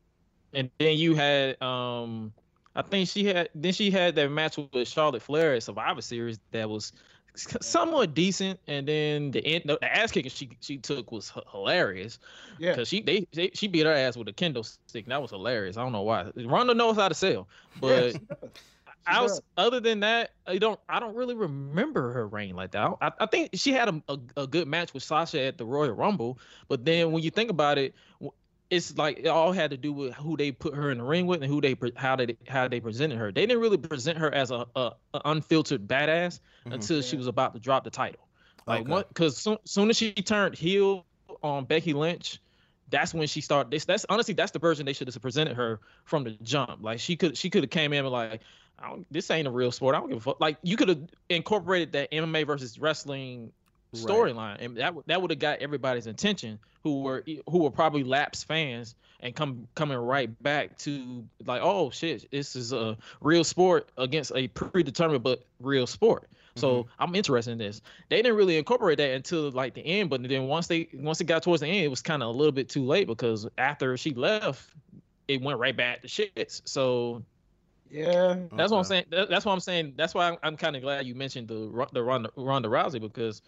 Speaker 3: and then you had um I think she had then she had that match with Charlotte Flair at Survivor Series that was somewhat decent, and then the end, the ass kicking she she took was h- hilarious. Yeah, because she they, they, she beat her ass with a kendo stick. That was hilarious. I don't know why. Ronda knows how to sell, but. Other than that, I don't I don't really remember her reign like that. I, I think she had a, a, a, good match with Sasha at the Royal Rumble, but then when you think about it, it's like it all had to do with who they put her in the ring with and who they how they how they presented her. They didn't really present her as a, a, a unfiltered badass mm-hmm. until she was about to drop the title. Like okay. what? Because soon, soon as she turned heel on Becky Lynch, that's when she started. This that's honestly that's the version they should have presented her from the jump. Like she could she could have came in and like. This ain't a real sport. I don't give a fuck. Like you could have incorporated that MMA versus wrestling storyline, right. and that that would have got everybody's attention who were who were probably lapsed fans and come coming right back to like, oh shit, this is a real sport against a predetermined but real sport. Mm-hmm. So I'm interested in this. They didn't really incorporate that until like the end, but then once they once it got towards the end, it was kind of a little bit too late because after she left, it went right back to shits. So
Speaker 1: yeah,
Speaker 3: that's okay. what I'm saying. That's what I'm saying. That's why I'm, I'm kind of glad you mentioned the the Ronda, Ronda Rousey because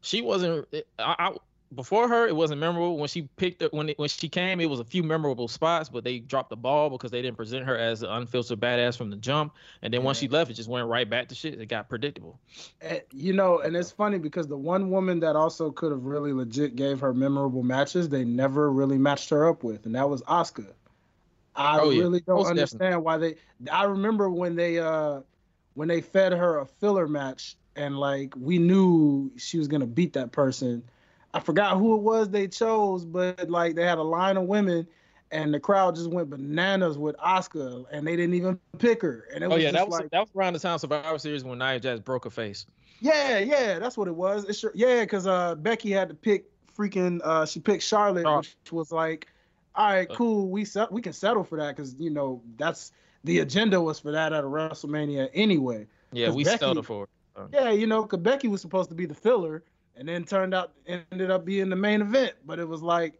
Speaker 3: she wasn't. I, I, before her, it wasn't memorable. When she picked it, when it, when she came, it was a few memorable spots, but they dropped the ball because they didn't present her as an unfiltered badass from the jump. And then yeah. once she left, it just went right back to shit. It got predictable.
Speaker 1: And, you know, and it's funny because the one woman that also could have really legit gave her memorable matches, they never really matched her up with, and that was Asuka. I oh, yeah. really don't Most understand definitely. why they. I remember when they uh when they fed her a filler match and like we knew she was gonna beat that person. I forgot who it was they chose, but like they had a line of women, and the crowd just went bananas with Asuka, and they didn't even pick her. And
Speaker 3: it oh was yeah, that was like, that was around the time Survivor Series when Nia Jax broke her face.
Speaker 1: Yeah, yeah, that's what it was. It's sure, yeah, because uh, Becky had to pick freaking. Uh, she picked Charlotte, oh. which was like, all right, cool, we set, we can settle for that because you know that's the agenda was for that at a WrestleMania anyway.
Speaker 3: Yeah, we Becky, settled for it.
Speaker 1: Yeah, you know, because Becky was supposed to be the filler, and then turned out ended up being the main event. But it was like,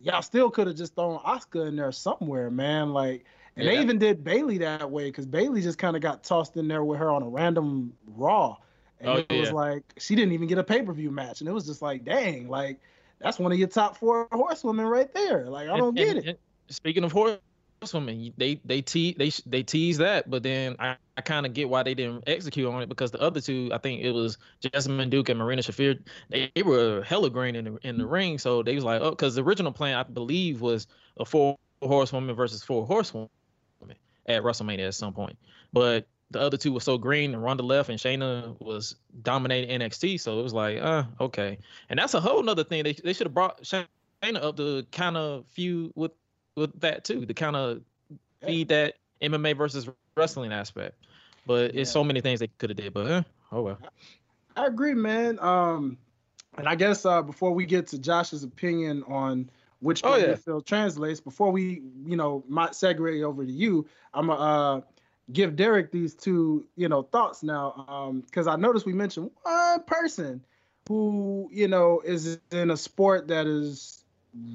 Speaker 1: y'all still could have just thrown Asuka in there somewhere, man. Like, and yeah. they even did Bayley that way because Bayley just kind of got tossed in there with her on a random Raw, and oh, it yeah. was like she didn't even get a pay per view match, and it was just like, dang, like that's one of your top four horsewomen right there. Like, I don't and, get and, it.
Speaker 3: speaking of horsewomen. They they te- they they tease that, but then I, I kind of get why they didn't execute on it because the other two, I think it was Jessamyn Duke and Marina Shafir, they, they were hella green in the in the ring. So they was like, oh, because the original plan I believe was a four horsewoman versus four horsewomen at WrestleMania at some point, but the other two were so green and Ronda left and Shayna was dominating NXT. So it was like, uh, okay. And that's a whole nother thing. They they should have brought Shayna up to kind of feud with with that too to kind of yeah. feed that MMA versus wrestling aspect. But yeah. it's so many things they could have did. But eh, oh well.
Speaker 1: I agree, man. Um, and I guess uh, before we get to Josh's opinion on which oh, yeah. Phil translates, before we, you know, might segue over to you, I'm gonna uh, give Derek these two, you know, thoughts now, because um, I noticed we mentioned one person who, you know, is in a sport that is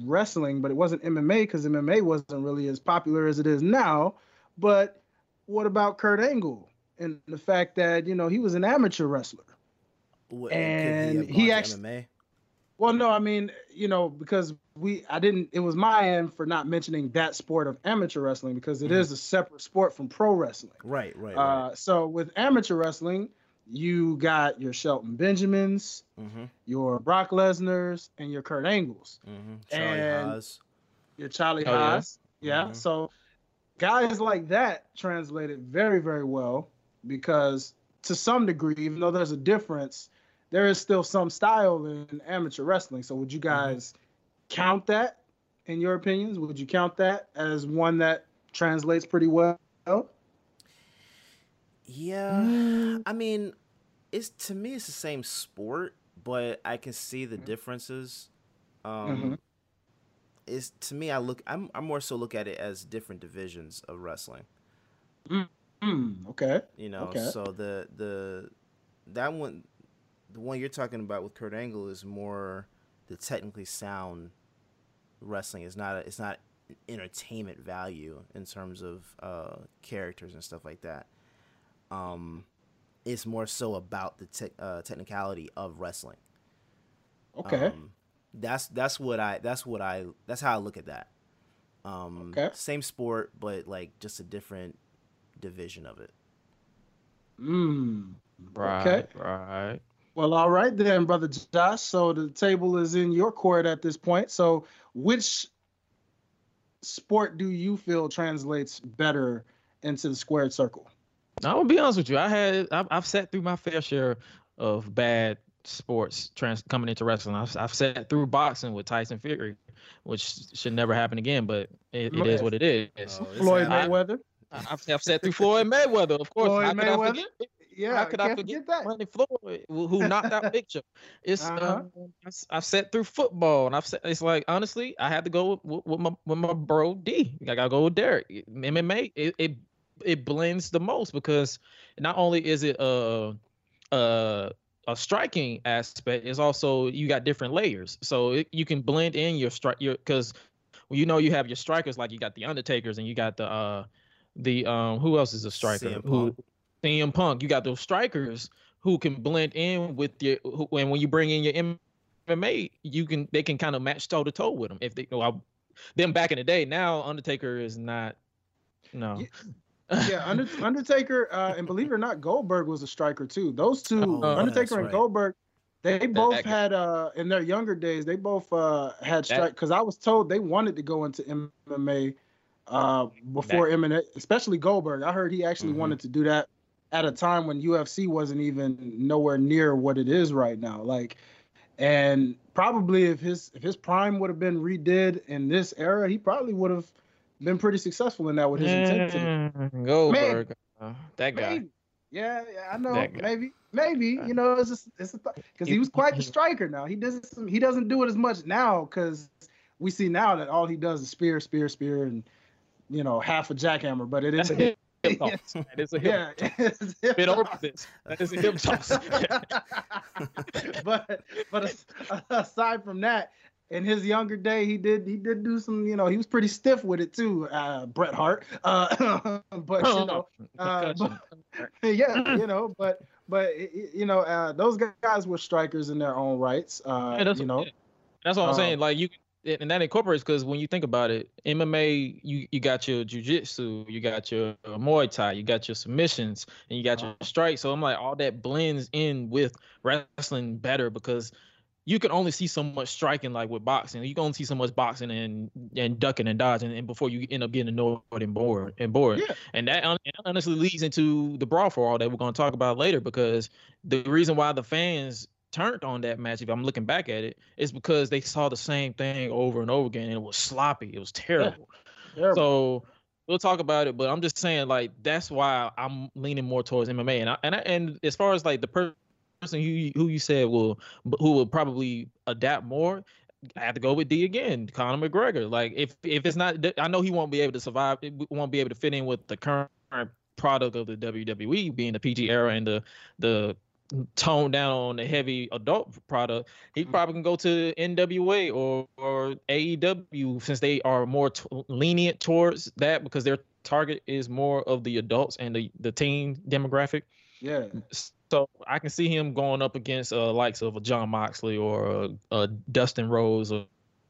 Speaker 1: wrestling, but it wasn't MMA because MMA wasn't really as popular as it is now. But what about Kurt Angle and the fact that you know he was an amateur wrestler, and he, he actually. MMA? Well, no, I mean, you know, because we, I didn't. It was my end for not mentioning that sport of amateur wrestling because it mm-hmm. is a separate sport from pro wrestling.
Speaker 2: Right, right.
Speaker 1: Uh,
Speaker 2: right.
Speaker 1: So with amateur wrestling, you got your Shelton Benjamins, mm-hmm. your Brock Lesnar's, and your Kurt Angles. Mm-hmm. Charlie and Haas. Your Charlie oh, Haas. Yeah. yeah. Mm-hmm. So guys like that translated very, very well because to some degree, even though there's a difference, there is still some style in amateur wrestling. So would you mm-hmm. guys count that in your opinions? Would you count that as one that translates pretty well?
Speaker 2: Yeah, mm. I mean, it's to me it's the same sport, but I can see the differences. Um, mm-hmm. Is to me, I look, I'm, I more so look at it as different divisions of wrestling.
Speaker 1: Mm, okay.
Speaker 2: You know,
Speaker 1: okay.
Speaker 2: so the the that one, the one you're talking about with Kurt Angle is more the technically sound wrestling. It's not a, it's not entertainment value in terms of uh, characters and stuff like that. Um, it's more so about the te- uh, technicality of wrestling.
Speaker 1: Okay.
Speaker 2: Um, that's that's what I that's what I that's how I look at that. Um, okay. Same sport, but like just a different division of it.
Speaker 1: Mm.
Speaker 3: Right. Okay. Right.
Speaker 1: Well, all right then, brother Josh. So the table is in your court at this point. So which sport do you feel translates better into the squared circle?
Speaker 3: I'm gonna be honest with you. I had I've, I've sat through my fair share of bad sports trans coming into wrestling. I've, I've sat through boxing with Tyson Fury, which should never happen again, but it, it is what it is.
Speaker 1: Oh, Floyd Mayweather.
Speaker 3: I, have I've sat through Floyd Mayweather, of course.
Speaker 1: Floyd Mayweather.
Speaker 3: Yeah, how could I forget that? Money Floyd, who knocked out Picture. It's uh-huh. um, I've sat through football, and I've said it's like honestly, I had to go with, with, my with my bro D. I gotta go with Derek. MMA it, it it blends the most because not only is it a a, a striking aspect, it's also you got different layers, so it, you can blend in your strike your because well, you know you have your strikers like you got the Undertakers and you got the uh the um who else is a striker who CM Punk, you got those strikers who can blend in with your who, and when you bring in your MMA, you can they can kind of match toe to toe with them. If they well, them back in the day, now Undertaker is not no.
Speaker 1: yeah, Undertaker, uh, and believe it or not, Goldberg was a striker too. Those two, oh, Undertaker and right. Goldberg, they both had uh in their younger days, they both uh had strike because I was told they wanted to go into MMA uh before MMA, especially Goldberg. I heard he actually mm-hmm. wanted to do that at a time when UFC wasn't even nowhere near what it is right now. Like, and probably if his if his prime would have been redid in this era, he probably would have been pretty successful in that with his intensity.
Speaker 3: Mm, Goldberg, uh, that guy.
Speaker 1: Maybe. Yeah, yeah, I know. Maybe, maybe you know, it's just it's because th- he was quite the striker. Now he doesn't he doesn't do it as much now because we see now that all he does is spear, spear, spear, and you know half a jackhammer. But it is a hip toss. That is a hip yeah, toss. Bit over this. That is a hip toss. but but aside from that, in his younger day, he did he did do some, you know, he was pretty stiff with it too, uh, Bret Hart. Uh, but you know, uh, but, yeah, you know, but but you know, uh, those guys were strikers in their own rights. Uh, yeah, you know,
Speaker 3: that's what I'm saying. Um, like you and that incorporates because when you think about it, MMA, you you got your jujitsu, you got your Muay Thai, you got your submissions, and you got your uh-huh. strikes. So I'm like, all that blends in with wrestling better because you can only see so much striking like with boxing. You can only see so much boxing and and ducking and dodging, and before you end up getting annoyed and bored and bored. Yeah. And that honestly leads into the brawl for all that we're going to talk about later because the reason why the fans turned on that match, if I'm looking back at it, is because they saw the same thing over and over again, and it was sloppy. It was terrible. Yeah. terrible. So we'll talk about it, but I'm just saying, like, that's why I'm leaning more towards MMA. And I, and I, and as far as like the person who who you said will who will probably adapt more, I have to go with D again, Conor McGregor. Like, if if it's not, I know he won't be able to survive. Won't be able to fit in with the current product of the WWE being the PG era and the the tone down on the heavy adult product, he mm-hmm. probably can go to NWA or, or AEW since they are more t- lenient towards that because their target is more of the adults and the, the teen demographic.
Speaker 1: Yeah.
Speaker 3: So I can see him going up against uh likes of a Jon Moxley or a, a Dustin Rhodes or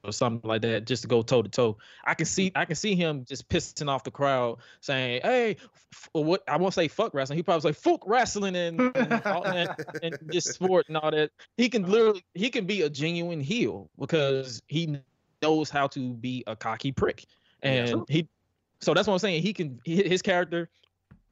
Speaker 3: or something like that just to go toe to toe. I can see I can see him just pissing off the crowd saying, "Hey, f- what I won't say fuck wrestling. He probably say fuck wrestling and and, all, and, and just sport and all that. He can literally he can be a genuine heel because he knows how to be a cocky prick, and yeah, he. So that's what I'm saying. He can his character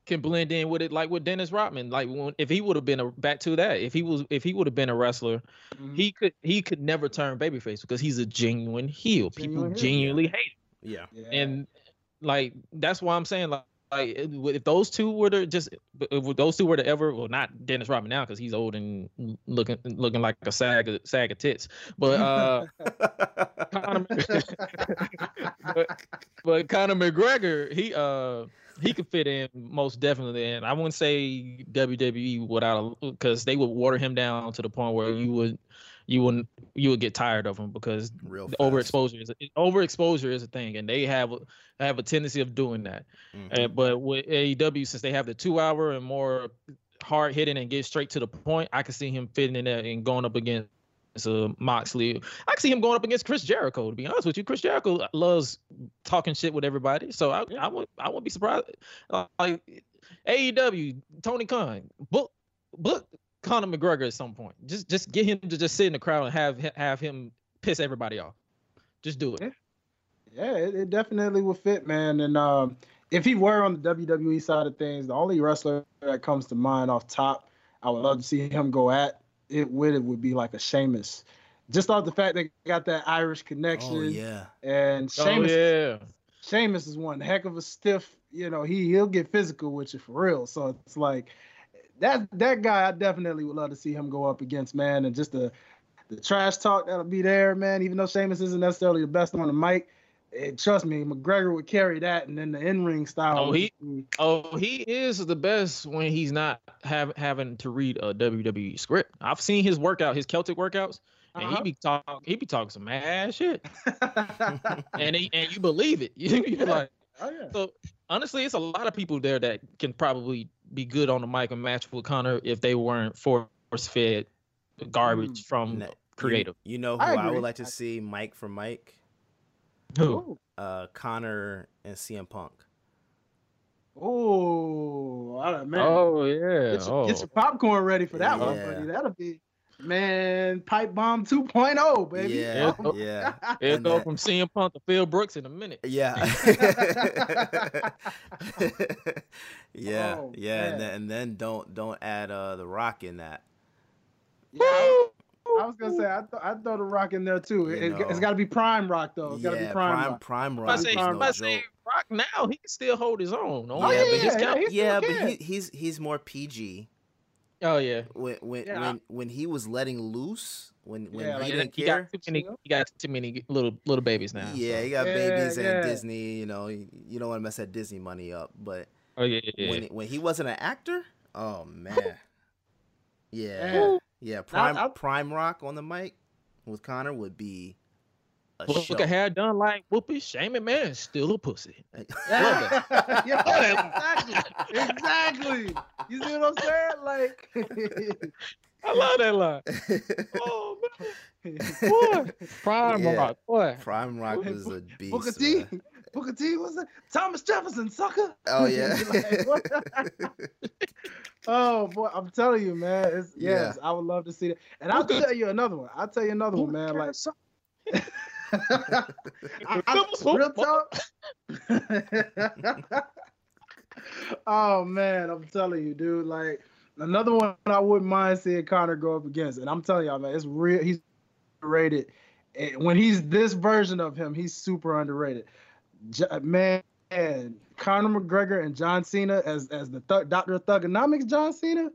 Speaker 3: can blend in with it like with Dennis Rodman. Like when, if he would have been a back to that, if he was if he would have been a wrestler, mm-hmm. he could he could never turn babyface because he's a genuine heel. Genuine People heel, genuinely yeah. hate
Speaker 2: him. Yeah.
Speaker 3: yeah. And like that's why I'm saying like like if those two were to just if those two were to ever well not Dennis Rodman now because he's old and looking looking like a sag sag of tits but uh Conor, but, but Conor McGregor he uh he could fit in most definitely and I wouldn't say WWE without a because they would water him down to the point where you would you wouldn't you would get tired of him because
Speaker 2: Real fast.
Speaker 3: overexposure is a, overexposure is a thing, and they have a- have a tendency of doing that.
Speaker 2: Mhm.
Speaker 3: And but with AEW, since they have the two hour and more hard hitting and get straight to the point, I can see him fitting in there and going up against uh, Moxley. I see him going up against Chris Jericho. To be honest with you, Chris Jericho loves talking shit with everybody, so I I would I wouldn't be surprised. Uh, like AEW, Tony Khan, book book Conor McGregor at some point. Just just get him to just sit in the crowd and have have him piss everybody off. Just do it.
Speaker 1: Yeah, it, it definitely would fit, man. And um, if he were on the WWE side of things, the only wrestler that comes to mind off top, I would love to see him go at it with it would be like a Sheamus. Just off the fact they got that Irish connection,
Speaker 2: Oh yeah.
Speaker 1: and Sheamus,
Speaker 3: Oh
Speaker 1: Sheamus,
Speaker 3: yeah.
Speaker 1: Sheamus is one heck of a stiff. You know, he he'll get physical with you for real. So it's like that that guy. I definitely would love to see him go up against man, and just the the trash talk that'll be there, man. Even though Sheamus isn't necessarily the best on the mic, eh, trust me, McGregor would carry that, and then the in ring style.
Speaker 3: Oh, he- Oh, he is the best when he's not have, having to read a WWE script. I've seen his workout, his Celtic workouts, and
Speaker 1: Uh-huh.
Speaker 3: he be talk he be talking some ass shit, and he, and you believe it. You you like
Speaker 1: oh yeah.
Speaker 3: so. Honestly, it's a lot of people there that can probably be good on the mic and match with Conor if they weren't force fed garbage from
Speaker 2: Ne-
Speaker 3: creative.
Speaker 2: You, you know who
Speaker 1: I
Speaker 2: I, would like to see Mike for Mike?
Speaker 3: Who?
Speaker 2: Uh, Conor and CM Punk.
Speaker 1: Oh, man.
Speaker 3: Oh yeah.
Speaker 1: Get your,
Speaker 3: oh.
Speaker 1: get your popcorn ready for that one, buddy. That'll be man, pipe bomb 2.0, baby.
Speaker 2: Yeah,
Speaker 3: Oh.
Speaker 2: yeah,
Speaker 3: It'll go
Speaker 2: that-
Speaker 3: from CM Punk to Phil Brooks in a minute.
Speaker 2: yeah, yeah,
Speaker 1: Oh,
Speaker 2: yeah,
Speaker 1: man.
Speaker 2: and then, and then don't don't add uh the Rock in that.
Speaker 1: Yeah, I, I was gonna say I th- I throw the rock in there too.
Speaker 2: You
Speaker 1: It,
Speaker 2: know.
Speaker 1: has got to be prime rock though. It's got to
Speaker 2: yeah,
Speaker 1: be prime,
Speaker 2: prime
Speaker 1: rock.
Speaker 2: prime
Speaker 3: I
Speaker 2: Rock
Speaker 3: say,
Speaker 1: Prime
Speaker 2: no
Speaker 3: I
Speaker 2: joke.
Speaker 3: say Rock now he can still hold his own.
Speaker 1: Oh,
Speaker 2: yeah,
Speaker 1: yeah,
Speaker 2: but
Speaker 1: yeah,
Speaker 2: he's
Speaker 1: yeah,
Speaker 2: got, yeah, but he, he's he's more PG.
Speaker 3: Oh yeah.
Speaker 2: When when
Speaker 1: Yeah.
Speaker 2: when when he was letting loose, when when
Speaker 1: Yeah,
Speaker 2: he didn't
Speaker 3: he
Speaker 2: care.
Speaker 3: got too many. He got too many little little babies now.
Speaker 2: Yeah,
Speaker 3: so.
Speaker 2: he got
Speaker 1: Yeah,
Speaker 2: babies
Speaker 1: yeah.
Speaker 2: and Disney. You know, you you don't want to mess that Disney money up. But
Speaker 3: Oh yeah, yeah.
Speaker 2: when when he wasn't an actor, oh man, yeah,
Speaker 1: Man.
Speaker 2: Yeah. Prime
Speaker 1: I-
Speaker 2: Prime Rock on the mic with Conor would be a
Speaker 3: Look
Speaker 2: show.
Speaker 3: at hair done like whoopee. Shame it, man. Still a pussy.
Speaker 1: Yeah, yeah, exactly, exactly. You see what I'm saying? Like,
Speaker 3: I love that line. Oh man, boy, prime
Speaker 2: Yeah.
Speaker 3: rock, boy.
Speaker 2: Prime Rock was a beast.
Speaker 1: Booker T,
Speaker 2: man.
Speaker 1: Booker T was it? Thomas Jefferson, sucker.
Speaker 2: Oh yeah.
Speaker 1: Like, oh boy, I'm telling you, man. It's, yes, I would love to see that. And I'll tell you another one. I'll tell you another one, man. Like, I, I, real talk. oh man, I'm telling you, dude. Like another one I wouldn't mind seeing Conor go up against, and I'm telling y'all, man, it's real. He's rated. When he's this version of him, he's super underrated. J- man, Conor McGregor and John Cena as as the thug, Doctor of Thuganomics, John Cena.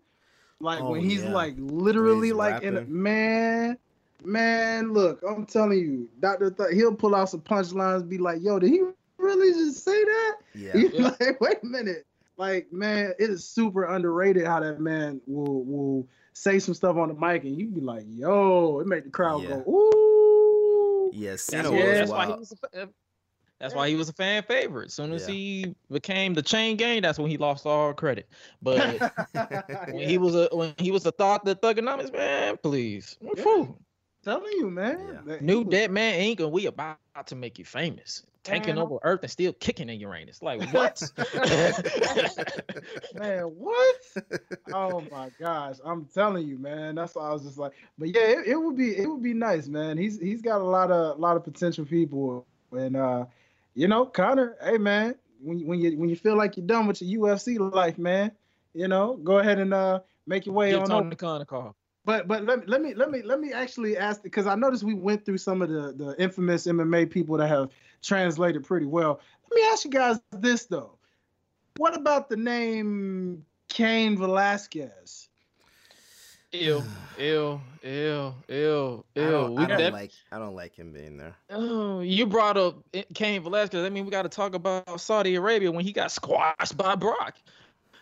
Speaker 1: Like
Speaker 2: Oh,
Speaker 1: when he's
Speaker 2: yeah.
Speaker 1: like literally
Speaker 2: he's
Speaker 1: like in a, man, man. Look, I'm telling you, Doctor Thug, he'll pull out some punchlines, be like, "Yo, did he really just say that?"
Speaker 2: yeah.
Speaker 1: You
Speaker 3: Yeah.
Speaker 1: like, wait a minute. Like, man, it is super underrated how that man will will say some stuff on the mic and you be like, yo, it make the crowd
Speaker 2: Yeah.
Speaker 1: go, ooh.
Speaker 2: Yeah,
Speaker 3: That's,
Speaker 2: Cena
Speaker 3: why,
Speaker 1: Yeah.
Speaker 2: was
Speaker 3: that's why he
Speaker 2: wild.
Speaker 3: was. Uh, A, fa- that's why he was a fan favorite. As soon as
Speaker 2: Yeah.
Speaker 3: he became the chain gang, that's when he lost all credit. But when he was a when he was a thought the thuganomics man, please,
Speaker 1: Yeah. Telling you, man.
Speaker 2: Yeah.
Speaker 3: New Dead Man Inc. and we about to make you famous, taking
Speaker 1: Man.
Speaker 3: over Earth and still kicking in Uranus. Like what?
Speaker 1: man, what? oh my gosh, I'm telling you, man. That's why I was just like, but yeah, it, it would be it would be nice, man. He's he's got a lot of a lot of potential people, and uh, you know, Conor, hey man, when you, when you when you feel like you're done with your UFC life, man, you know, go ahead and uh make your way
Speaker 3: Give
Speaker 1: on over.
Speaker 3: Khan a call.
Speaker 1: But but let let me let me let me actually ask because I noticed we went through some of the the infamous MMA people that have translated pretty well. Let me ask you guys this though. What about the name Cain Velasquez?
Speaker 3: Ew, ew, ew, ew,
Speaker 2: I
Speaker 3: ew.
Speaker 2: don't, I don't
Speaker 3: def-
Speaker 2: like I don't like him being there.
Speaker 3: Oh, you brought up Cain Velasquez. I mean, we got to talk about Saudi Arabia when he got squashed by Brock.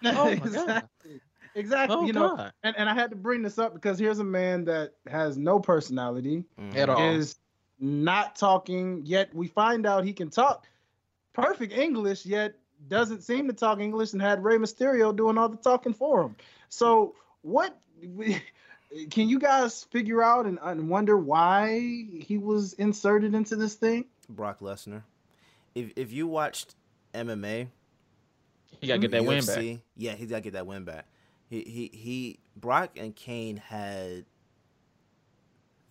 Speaker 3: Oh my God.
Speaker 1: exactly. exactly. Oh, you know, God. and, and I had to bring this up because here's a man that has no personality
Speaker 3: mm-hmm. at all.
Speaker 1: Is not talking yet. We find out he can talk perfect English, yet doesn't seem to talk English, and had Rey Mysterio doing all the talking for him. So what? Can you guys figure out and, and wonder why he was inserted into this thing?
Speaker 2: Brock Lesnar. If if you watched MMA,
Speaker 3: he gotta get that UFC, win back.
Speaker 2: Yeah, he gotta get that win back. He he he. Brock and Cain had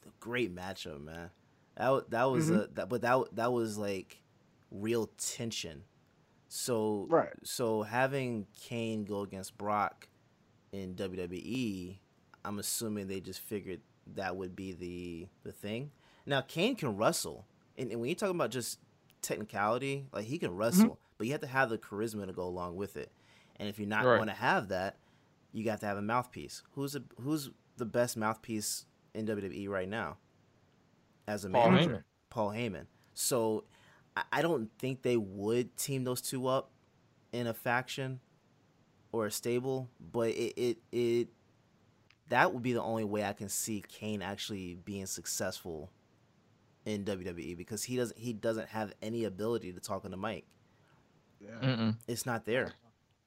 Speaker 2: a great matchup, man. That that was mm-hmm. a that, but that that was like real tension. So
Speaker 1: right.
Speaker 2: So having Cain go against Brock in WWE, I'm assuming they just figured that would be the the thing. Now Cain can wrestle, and, and when you're talking about just technicality, like he can mm-hmm. wrestle, mm-hmm. but you have to have the charisma to go along with it. And if you're not right. going to have that, you got to have a mouthpiece. Who's a, who's the best mouthpiece in WWE right now? As a Paul manager, Heyman. Paul Heyman. So I, I don't think they would team those two up in a faction or a stable, but it it, it that would be the only way I can see Cain actually being successful in WWE because he doesn't he doesn't have any ability to talk on the mic. Yeah. It's not there.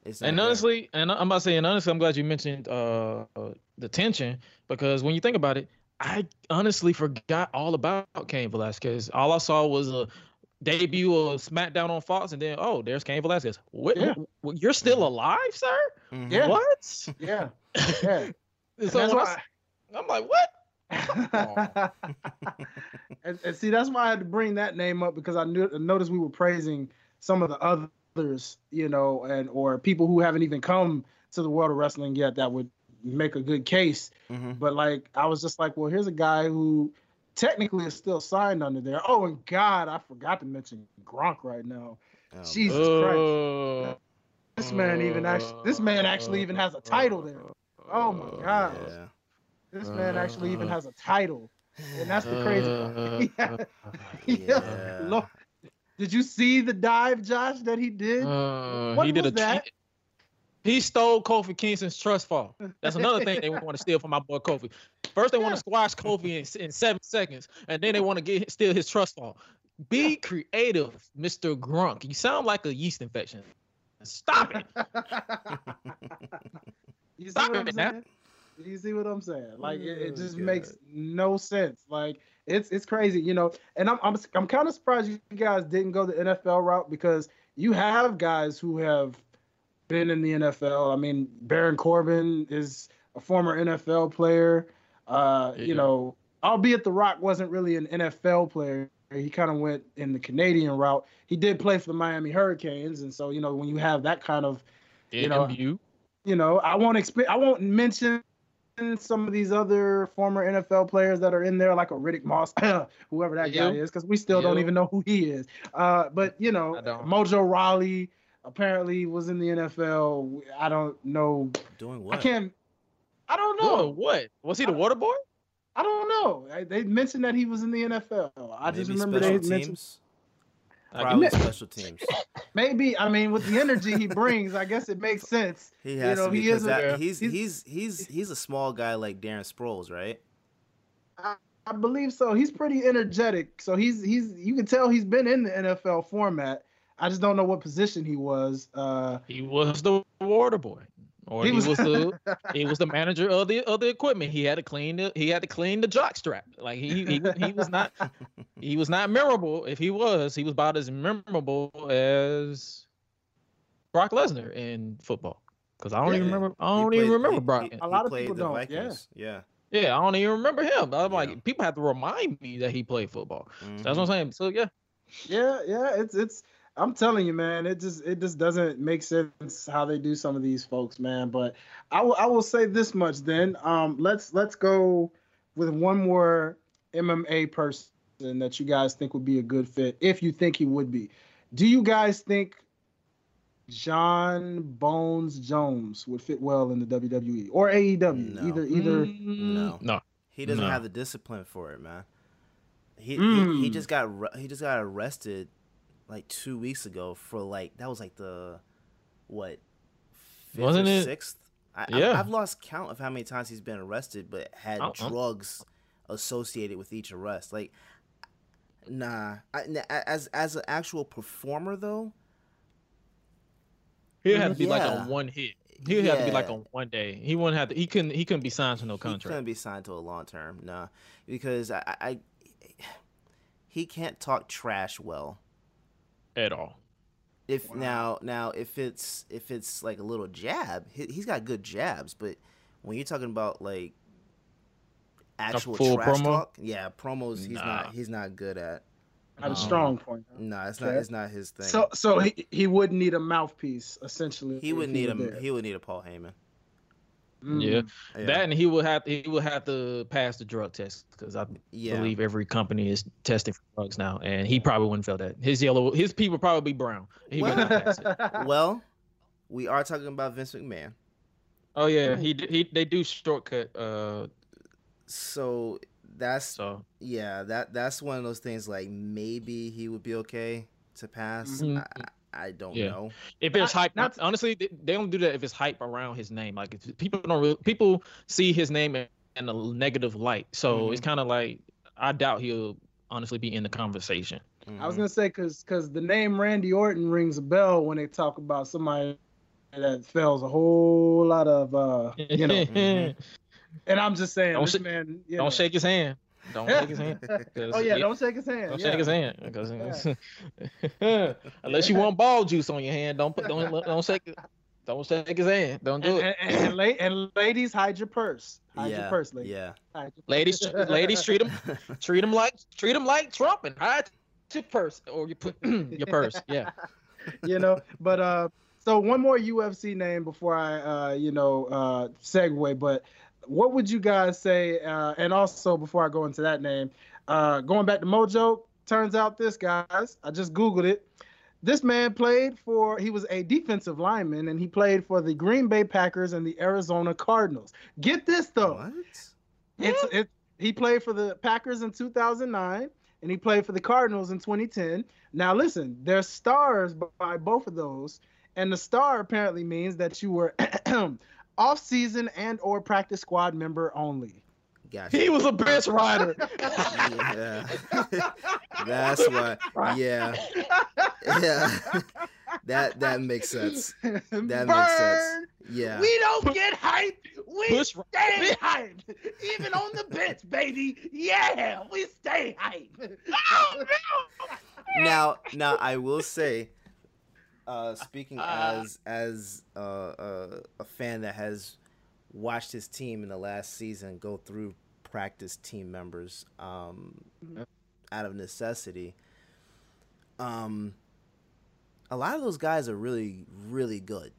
Speaker 3: It's not and honestly, there. and I'm about to say, and honestly, I'm glad you mentioned uh, uh, the tension because when you think about it, I honestly forgot all about Cain Velasquez. All I saw was a debut of SmackDown on Fox, and then oh, there's Cain Velasquez. What, yeah. you're still mm-hmm. alive, sir?
Speaker 1: Mm-hmm. Yeah.
Speaker 3: What?
Speaker 1: Yeah. Yeah.
Speaker 3: so I, I'm like, what?
Speaker 1: and, and, see, that's why I had to bring that name up because I knew noticed we were praising some of the others, you know, and or people who haven't even come to the world of wrestling yet that would make a good case. Mm-hmm. But like, I was just like, well, here's a guy who technically is still signed under there. Oh, and God, I forgot to mention Gronk right now. Oh, Jesus uh, Christ. This man even actually this man actually even has a title there. Oh my God. Yeah. This man actually even has a title. And that's the crazy part. yeah. yeah. Lord. Did you see the dive, Josh, that he did?
Speaker 3: Uh, what he did a that? He stole Kofi Kingston's trust fall. That's another thing they want to steal from my boy Kofi. First, they yeah. want to squash Kofi in, in seven seconds, and then they want to get steal his trust fall. Be creative, Mr. Gronk. You sound like a yeast infection. Stop it.
Speaker 1: you see Stop what I'm saying? You see what I'm saying? Like it, it oh, just oh, makes no sense. Like it's it's crazy, you know. And I'm I'm I'm kind of surprised you guys didn't go the NFL route because you have guys who have been in the NFL. I mean, Baron Corbin is a former NFL player. Uh, yeah. You know, albeit The Rock wasn't really an NFL player. He kind of went in the Canadian route. He did play for the Miami Hurricanes, and so you know when you have that kind of, you know, you know, I won't exp- I won't mention some of these other former NFL players that are in there, like a Riddick Moss, whoever that guy is, because we still don't even know who he is. Uh, but you know, Mojo Rawley, apparently was in the NFL. I don't know.
Speaker 2: Doing what?
Speaker 1: I can't. I don't know.
Speaker 3: Doing what? Was he the water boy?
Speaker 1: I don't know. They mentioned that he was in the NFL. I Maybe just remember they teams? mentioned.
Speaker 2: Probably special teams.
Speaker 1: Maybe I mean with the energy he brings, I guess it makes sense.
Speaker 2: He has you know, to be, he is that, a, he's, he's, he's he's he's a small guy like Darren Sproles, right?
Speaker 1: I, I believe so. He's pretty energetic. So he's he's you can tell he's been in the NFL format. I just don't know what position he was. Uh,
Speaker 3: he was the water boy, or he, he was, was, the he was the manager of the of the equipment. He had to clean the he had to clean the jock strap. Like he he, he was not he was not memorable. If he was, he was about as memorable as Brock Lesnar in football. Because I don't yeah, even remember. I don't played, even remember he, Brock.
Speaker 1: He, a lot of people don't. Vikings.
Speaker 2: Yeah.
Speaker 3: yeah. Yeah, I don't even remember him. I'm yeah. like, people have to remind me that he played football. Mm-hmm. So that's what I'm saying. So yeah.
Speaker 1: Yeah, yeah. It's it's I'm telling you, man, it just it just doesn't make sense how they do some of these folks, man. But I will I will say this much then. Um, let's let's go with one more MMA person that you guys think would be a good fit, if you think he would be. Do you guys think Jon Bones Jones would fit well in the WWE or AEW? No. Either either
Speaker 2: no.
Speaker 3: No.
Speaker 2: He doesn't
Speaker 3: no.
Speaker 2: have the discipline for it, man. He, mm. he, he just got he just got arrested like two weeks ago for like that was like the what
Speaker 3: wasn't it
Speaker 2: sixth I,
Speaker 3: Yeah.
Speaker 2: I, have lost count of how many times he's been arrested, but had
Speaker 3: Uh-uh.
Speaker 2: drugs associated with each arrest. Like, nah. I, as as an actual performer though,
Speaker 3: He'd have to be like
Speaker 2: Yeah.
Speaker 3: a one hit. He'd have to be like
Speaker 2: Yeah.
Speaker 3: a one day. He wouldn't have to. He couldn't. He couldn't be signed to no contract.
Speaker 2: he couldn't be signed to a long term. Nah, because I, I he can't talk trash well.
Speaker 3: At all.
Speaker 2: If
Speaker 1: Wow.
Speaker 2: now now if it's if it's like a little jab, he, he's got good jabs, but when you're talking about like actual
Speaker 3: full
Speaker 2: trash
Speaker 3: promo?
Speaker 2: talk, yeah, promos he's
Speaker 3: Nah.
Speaker 2: not he's not good at.
Speaker 1: Not a
Speaker 3: Um,
Speaker 1: strong point. huh?
Speaker 2: No, it's not it's not his thing.
Speaker 1: So so he, he would need a mouthpiece essentially.
Speaker 2: he
Speaker 1: if
Speaker 2: would need
Speaker 1: were
Speaker 2: him.
Speaker 1: there.
Speaker 2: He would need a Paul Heyman.
Speaker 1: Mm.
Speaker 3: Yeah.
Speaker 2: Yeah.
Speaker 3: That and he would have. He would have to pass the drug test because I
Speaker 2: yeah.
Speaker 3: believe every company is testing for drugs now, and he probably wouldn't fail that. His yellow. His people probably be brown. He would
Speaker 2: Well-
Speaker 3: not pass it.
Speaker 2: well, we are talking about Vince McMahon.
Speaker 3: Oh yeah, he he they do shortcut. Uh,
Speaker 2: So that's
Speaker 3: so
Speaker 2: yeah, that that's one of those things. Like maybe he would be okay to pass.
Speaker 3: Mhm.
Speaker 2: I, I I don't
Speaker 3: Yeah.
Speaker 2: know.
Speaker 3: if it's hype,
Speaker 1: not-
Speaker 3: honestly, they, they don't do that if it's hype around his name. Like if people don't really, people see his name in, in a negative light, so it's kind of like I doubt he'll honestly be in the conversation.
Speaker 1: I was
Speaker 2: Mhm.
Speaker 1: gonna say because because the name Randy Orton rings a bell when they talk about somebody that fails a whole lot of uh you know.
Speaker 2: Mhm.
Speaker 1: and I'm just saying,
Speaker 3: Don't
Speaker 1: this
Speaker 3: sh-
Speaker 1: man. You
Speaker 3: don't
Speaker 1: know.
Speaker 3: shake his hand. Don't shake his hand.
Speaker 1: oh yeah,
Speaker 3: it-
Speaker 1: don't shake his hand.
Speaker 3: Don't
Speaker 1: yeah.
Speaker 3: shake his hand because unless you want ball juice on your hand, don't put don't don't shake. Don't shake his hand. Don't do
Speaker 1: And,
Speaker 3: it.
Speaker 1: and, and, la- and ladies, hide your purse. Hide
Speaker 2: yeah,
Speaker 1: your purse, ladies.
Speaker 2: yeah.
Speaker 1: Hide
Speaker 3: Ladies, ladies, treat them, treat him like treat them like Trump and hide your purse or you put your purse. Yeah.
Speaker 1: you know. But uh, so one more UFC name before I uh, you know, uh, segue. But what would you guys say? Uh, and also before I go into that name, uh, going back to Mojo, turns out this guys, I just googled it. This man played for. He was a defensive lineman, and he played for the Green Bay Packers and the Arizona Cardinals. Get this though.
Speaker 2: What?
Speaker 1: It's it. He played for the Packers in 2009, and he played for the Cardinals in 2010. Now listen, there's stars by both of those, and the star apparently means that you were off-season and or practice squad member only.
Speaker 2: Gotcha.
Speaker 3: He was a bench rider.
Speaker 2: yeah. That's why. Yeah. Yeah. that that makes sense. That makes sense. Yeah.
Speaker 1: We don't get hyped. We
Speaker 3: Push-
Speaker 1: stay hyped. Even on the bench, baby. Yeah, we stay hyped.
Speaker 2: Oh, now now I will say uh speaking
Speaker 3: Uh.
Speaker 2: as as uh, uh, a fan that has watched his team in the last season go through practice team members um out of necessity um a lot of those guys are really really good.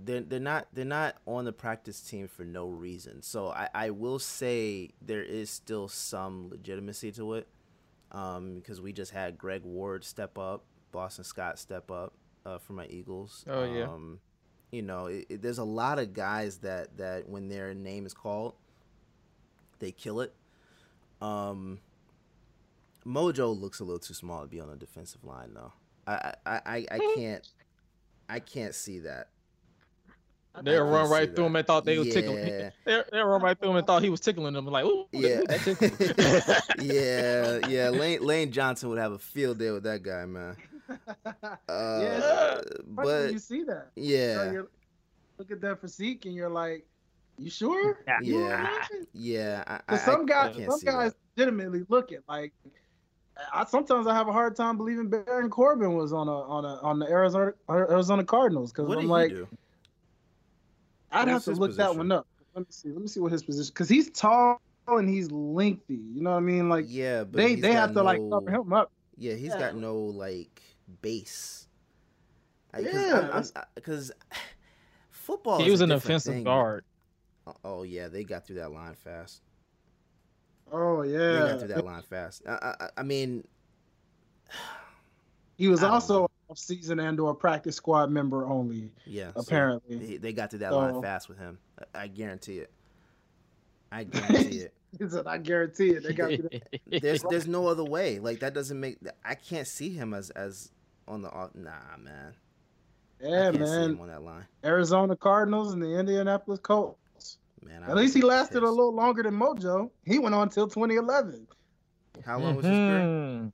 Speaker 2: They're, they're not they're not on the practice team for no reason. So I, I will say there is still some legitimacy to it um, because we just had Greg Ward step up, Boston Scott step up uh, for my Eagles.
Speaker 3: Oh, yeah.
Speaker 2: Um, you know, it, it- there's a lot of guys that that when their name is called, they kill it. Um, Mojo looks a little too small to be on the defensive line, though. I I, I, I can't I can't see that.
Speaker 3: They'll run right
Speaker 2: see
Speaker 3: through him and thought they was tickling.
Speaker 2: Yeah.
Speaker 3: They'll, they'll run right through him and thought he was tickling them. Like, ooh,
Speaker 2: Yeah.
Speaker 3: ooh, that
Speaker 2: yeah, yeah. Lane Lane Johnson would have a field day with that guy, man. Uh,
Speaker 1: Yeah. But
Speaker 2: but
Speaker 1: you see that.
Speaker 2: Yeah,
Speaker 1: you're- look at that physique and you're like, you sure? You
Speaker 2: Yeah.
Speaker 1: sure?
Speaker 2: yeah. I, I,
Speaker 1: Because some
Speaker 2: I
Speaker 1: guys,
Speaker 2: can't
Speaker 1: some
Speaker 2: see
Speaker 1: guys
Speaker 2: that.
Speaker 1: legitimately look it like. I sometimes I have a hard time believing Baron Corbin was on a on a on the Arizona Arizona Cardinals because I'm like
Speaker 2: do?
Speaker 1: I'd
Speaker 2: What
Speaker 1: have to
Speaker 2: his
Speaker 1: look that one up. Let me see. Let me see what his position because he's tall and he's lengthy. You know what I mean? Like
Speaker 2: Yeah, but
Speaker 1: they they
Speaker 2: got
Speaker 1: have to like
Speaker 2: no-
Speaker 1: cover him up.
Speaker 2: Yeah, he's
Speaker 1: Yeah.
Speaker 2: got no like base.
Speaker 1: Yeah,
Speaker 2: Because uh, football.
Speaker 3: he
Speaker 2: is
Speaker 3: was
Speaker 2: a
Speaker 3: an offensive
Speaker 2: thing.
Speaker 3: guard.
Speaker 2: Oh, oh yeah, they got through that line fast.
Speaker 1: Oh yeah, They
Speaker 2: got through that line fast. I, I, I mean,
Speaker 1: He was also
Speaker 2: know.
Speaker 1: a season and or practice squad member only.
Speaker 2: yeah.
Speaker 1: Apparently.
Speaker 2: they, they got through that
Speaker 1: So-
Speaker 2: line fast with him. I, I guarantee it. I guarantee it.
Speaker 1: He said, "I guarantee it." They got you.
Speaker 2: There's there's no other way. Like that doesn't make. I can't see him as as on the off- nah man.
Speaker 1: Yeah, man. on that line. Arizona Cardinals and the Indianapolis Colts. Man, at least he lasted pissed. a little longer than Mojo. He went on till 2011.
Speaker 2: How long was his career? Mm-hmm.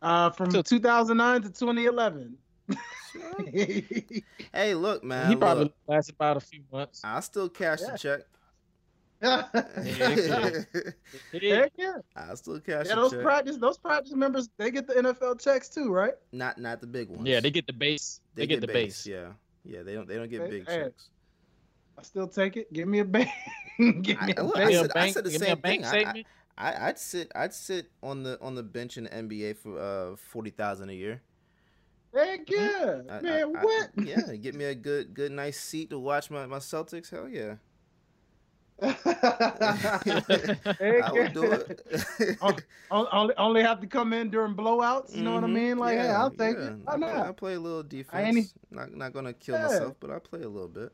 Speaker 1: Uh, from 2009 to 2011.
Speaker 2: hey, look, man.
Speaker 3: He probably
Speaker 2: look,
Speaker 3: lasted about a few months.
Speaker 2: I'll still cash yeah. the check.
Speaker 1: Heck yeah.
Speaker 2: I still cash.
Speaker 1: Yeah, those check. practice those practice members they get the NFL checks too, right?
Speaker 2: Not not the big ones.
Speaker 3: Yeah, they get the base. They, they get, get, the base. base.
Speaker 2: Yeah, yeah. They don't they don't get hey, big hey, checks.
Speaker 1: I still take it. Give me a bank. give me a, look, I,
Speaker 2: said, bank. I said the same thing. I, I, would sit I'd sit on the on the bench in the NBA for uh forty thousand a year.
Speaker 1: Heck yeah, I, man! what?
Speaker 2: yeah, get me a good good nice seat to watch my my Celtics. Hell yeah. I
Speaker 1: would do it. only, only have to come in during blowouts. You know mm-hmm. what I mm-hmm. mean? Like, yeah, hey, I'll take yeah. it. I,
Speaker 2: know. I play a little defense. I ain't not not gonna kill yeah. myself, but I play a little bit.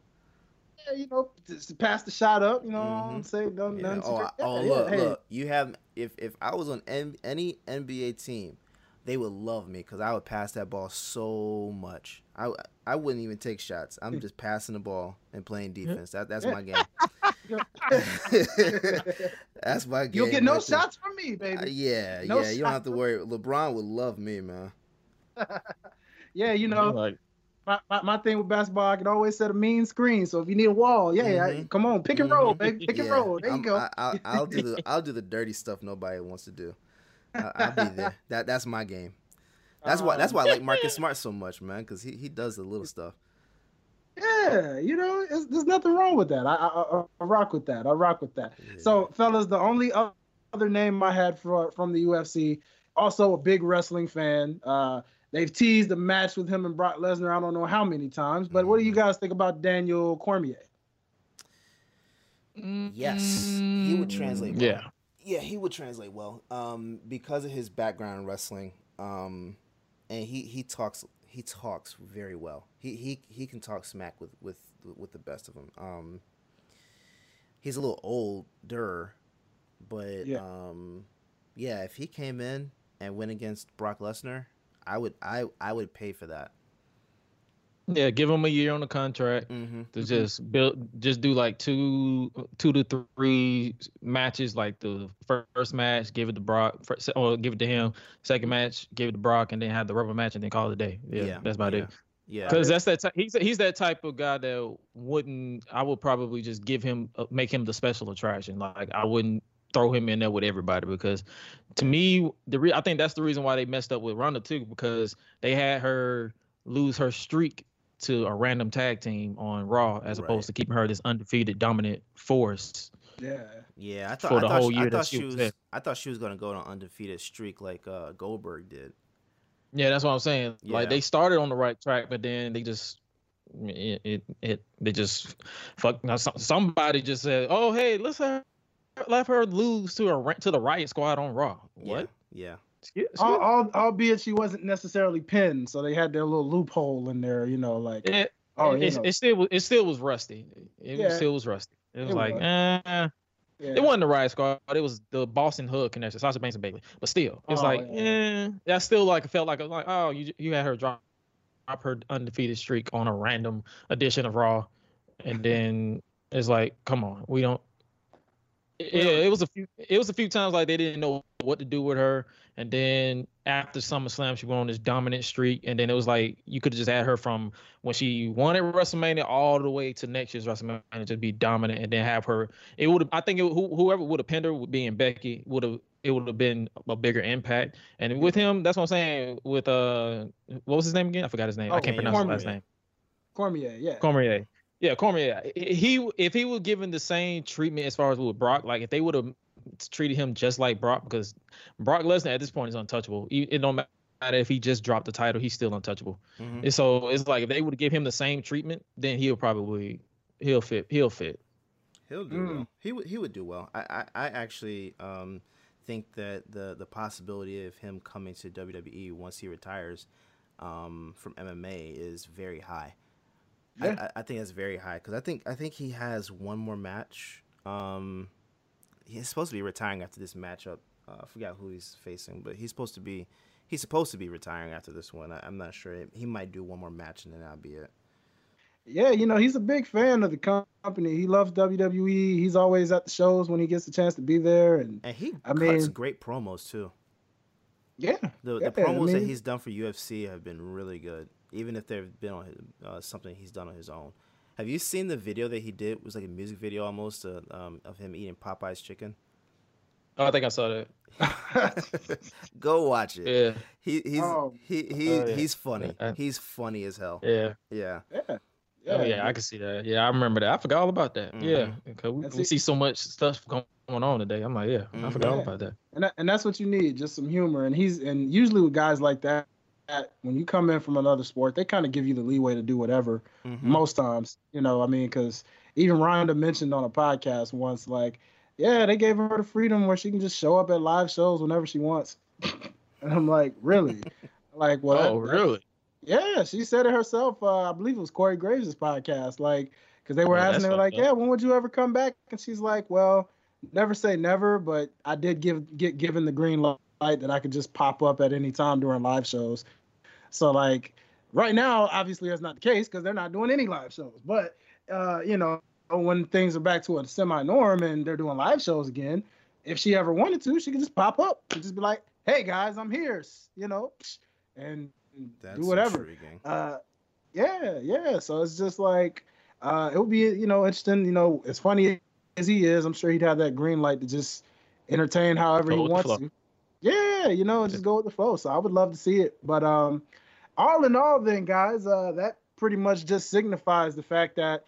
Speaker 1: Yeah, you know, just pass the shot up. You know, mm-hmm. say don't. Yeah.
Speaker 2: Oh, oh look, hey. look. You have if if I was on N- any NBA team, they would love me because I would pass that ball so much. I I wouldn't even take shots. I'm just passing the ball and playing defense. That that's my game. That's my game.
Speaker 1: You'll get no right shots there. from me, baby. Uh,
Speaker 2: yeah, no yeah. You don't have to worry. LeBron would love me, man.
Speaker 1: yeah, you know, like my, my, my, thing with basketball, I can always set a mean screen. So if you need a wall, yeah, mm-hmm. I, come on, pick and roll, mm-hmm. baby, pick yeah. and roll. There I'm, you go.
Speaker 2: I, will do the I'll do the dirty stuff nobody wants to do. I, will be there. That that's my game. That's why that's why I like Marcus Smart so much, man, because he, he does the little stuff.
Speaker 1: Yeah, you know, there's nothing wrong with that. I, I, I, rock with that. I rock with that. Yeah. So, fellas, the only other name I had for from the UFC, also a big wrestling fan. Uh, they've teased a match with him and Brock Lesnar. I don't know how many times, but mm-hmm. what do you mm-hmm. guys think about Daniel Cormier?
Speaker 2: Yes, he would translate. Well. Yeah, yeah, he would translate well. Um, because of his background in wrestling. Um, and he he talks he talks very well. He he he can talk smack with with with the best of them. Um, he's a little older, but yeah. um, yeah, if he came in and went against Brock Lesnar, I would I I would pay for that.
Speaker 3: Yeah, give him a year on the contract mm-hmm. to mm-hmm. just build, just do like two, two to three matches. Like the first match, give it to Brock, first, or give it to him. Second match, give it to Brock, and then have the rubber match, and then call it a day. Yeah, yeah that's about
Speaker 2: yeah.
Speaker 3: it.
Speaker 2: Yeah,
Speaker 3: because that's that. T- he's he's that type of guy that wouldn't. I would probably just give him, uh, make him the special attraction. Like I wouldn't throw him in there with everybody because, to me, the re- I think that's the reason why they messed up with Ronda too because they had her lose her streak to a random tag team on Raw as right. opposed to keeping her this undefeated dominant force.
Speaker 1: Yeah.
Speaker 2: Yeah, I thought for the I whole she, year I that she was. I thought she was gonna go on an undefeated streak like uh, Goldberg did.
Speaker 3: Yeah, that's what I'm saying. Yeah. Like they started on the right track, but then they just it it, it they just fuck. Somebody just said, "Oh hey, let's have, let her lose to a to the Riot Squad on Raw." What?
Speaker 2: Yeah. yeah.
Speaker 1: All, all, albeit she wasn't necessarily pinned, so they had their little loophole in there, you know, like
Speaker 3: it, oh, it, it, still it still was rusty. It yeah. still was rusty. It was it like, was. Eh. Yeah. It wasn't the Riot Squad. It was the Boss 'n' Hug connection, Sasha Banks and Bayley. But still, it's oh, like, yeah. eh. That still like felt like like, oh, you you had her drop drop her undefeated streak on a random edition of Raw, and then it's like, come on, we don't. Yeah, it was a few. It was a few times like they didn't know what to do with her. And then after SummerSlam, she went on this dominant streak. And then it was like you could have just had her from when she won at WrestleMania all the way to next year's WrestleMania, just be dominant, and then have her. It would. I think it, whoever would have pinned her, would be in Becky, would have. It would have been a bigger impact. And with him, that's what I'm saying. With uh, what was his name again? I forgot his name. Oh, I can't pronounce Cormier. his last name.
Speaker 1: Cormier, yeah.
Speaker 3: Cormier. Yeah, Cormier. He if he was given the same treatment as far as with Brock, like if they would have treated him just like Brock because Brock Lesnar at this point is untouchable. It don't matter if he just dropped the title, he's still untouchable. Mm-hmm. And so it's like if they would give him the same treatment, then he'll probably he'll fit. He'll fit.
Speaker 2: He'll do mm. well. He would he would do well. I I, I actually um, think that the the possibility of him coming to WWE once he retires um, from MMA is very high. Yeah. I, I, think that's very high because I think I think he has one more match. Um, he's supposed to be retiring after this matchup. Uh, I forgot who he's facing, but he's supposed to be he's supposed to be retiring after this one. I, am not sure. He might do one more match and then that'll be it.
Speaker 1: Yeah, you know, he's a big fan of the company. He loves WWE. He's always at the shows when he gets a chance to be there. And,
Speaker 2: and he I cuts mean, great promos too.
Speaker 1: Yeah.
Speaker 2: The,
Speaker 1: yeah,
Speaker 2: the promos I mean, that he's done for UFC have been really good, even if they've been on his, uh, something he's done on his own. Have you seen the video that he did? It was like a music video almost uh, um, of him eating Popeye's chicken.
Speaker 3: Oh, I think I saw that.
Speaker 2: Go watch it.
Speaker 3: Yeah.
Speaker 2: He he's oh. he he oh, yeah. he's funny. He's funny as hell.
Speaker 3: Yeah.
Speaker 2: Yeah.
Speaker 1: Yeah.
Speaker 3: Yeah, oh, yeah, I can see that. Yeah, I remember that. I forgot all about that. Mm-hmm. Yeah, because we, we see so much stuff going on today. I'm like, yeah, mm-hmm. I forgot all about that.
Speaker 1: And that, and that's what you need, just some humor. And he's and usually with guys like that, when you come in from another sport, they kind of give you the leeway to do whatever. Mm-hmm. Most times, you know, I mean, because even Ronda mentioned on a podcast once, like, yeah, they gave her the freedom where she can just show up at live shows whenever she wants. and I'm like, really? like, what?
Speaker 3: Oh, really?
Speaker 1: Yeah, she said it herself. Uh, I believe it was Corey Graves' podcast. Like, because they were oh, asking her, like, yeah, when would you ever come back? And she's like, well, never say never, but I did give get given the green light that I could just pop up at any time during live shows. So, like, right now, obviously, that's not the case because they're not doing any live shows. But, uh, you know, when things are back to a semi norm and they're doing live shows again, if she ever wanted to, she could just pop up and just be like, hey, guys, I'm here, you know, and that's do whatever. Uh, yeah, yeah. So it's just like uh, it would be you know interesting. You know, as funny as he is, I'm sure he'd have that green light to just entertain however go he wants to. Yeah, you know, just go with the flow. So I would love to see it. But um, all in all, then guys, uh, that pretty much just signifies the fact that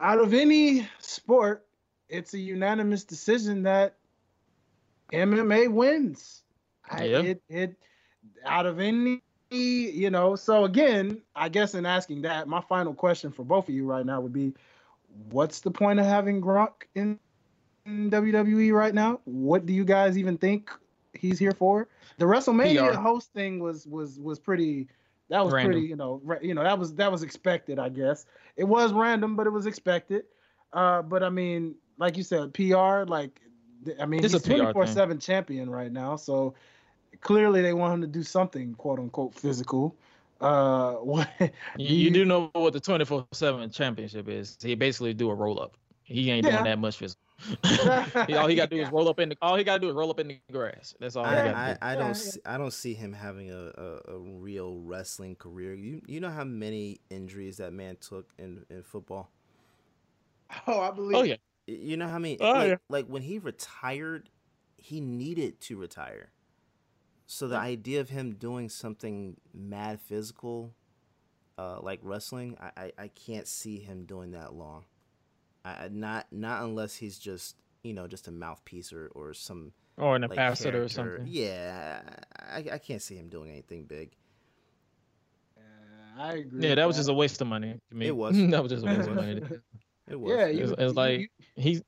Speaker 1: out of any sport, it's a unanimous decision that MMA wins. Yeah. I, it, it out of any you know, so again, I guess in asking that, my final question for both of you right now would be what's the point of having Gronk in, in WWE right now? What do you guys even think he's here for? The WrestleMania PR. host thing was was was pretty that was random. pretty, you know, you know, that was that was expected, I guess. It was random, but it was expected. Uh, but I mean, like you said, PR, like I mean, it's he's a 24/7 champion right now, so clearly they want him to do something quote unquote physical. Uh, what,
Speaker 3: you, you, do know what the 24 7 championship is. He basically do a roll up. He ain't yeah. doing that much physical. all he got to do is roll up in the. All he got to do is roll up in the grass. That's all. I,
Speaker 2: I, I, don't. See, I don't see him having a, a, a, real wrestling career. You you know how many injuries that man took in, in football.
Speaker 1: Oh, I believe.
Speaker 3: Oh yeah.
Speaker 2: You know how many? Oh, like, yeah. like when he retired, he needed to retire. So the idea of him doing something mad physical, uh, like wrestling, I, I, I can't see him doing that long. I, not not unless he's just you know just a mouthpiece or or some
Speaker 3: or an like, ambassador character. or something.
Speaker 2: Yeah, I, I can't see him doing anything big.
Speaker 1: Uh, I agree.
Speaker 3: Yeah, that was that. just a waste of money to me.
Speaker 2: It was.
Speaker 3: that was just a waste of money.
Speaker 2: it was.
Speaker 3: Yeah, you, it's, it's like you, he's.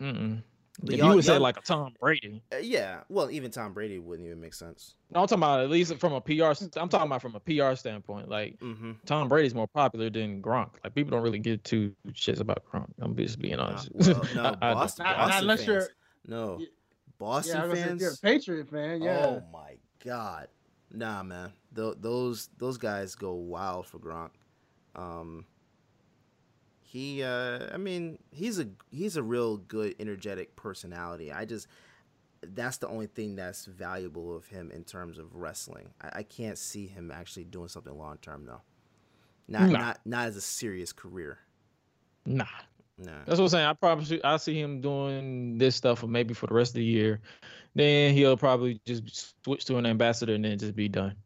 Speaker 3: Mm-mm. If you would say like a Tom Brady.
Speaker 2: Uh, yeah, well, even Tom Brady wouldn't even make sense.
Speaker 3: No, I'm talking about at least from a PR. I'm talking about from a PR standpoint. Like mm-hmm. Tom Brady's more popular than Gronk. Like people don't really give two shits about Gronk. I'm just being honest.
Speaker 2: well, no, I, Boston, I, Boston unless fans. you're no Boston
Speaker 1: yeah,
Speaker 2: fans.
Speaker 1: You're a Patriot fan, yeah.
Speaker 2: Oh my god, nah, man. Th- those those guys go wild for Gronk. Um, he uh i mean he's a he's a real good energetic personality i just that's the only thing that's valuable of him in terms of wrestling i, I can't see him actually doing something long term though not nah. not not as a serious career
Speaker 3: nah Nah. That's what I'm saying. I probably I see him doing this stuff for maybe for the rest of the year. Then he'll probably just switch to an ambassador and then just be done.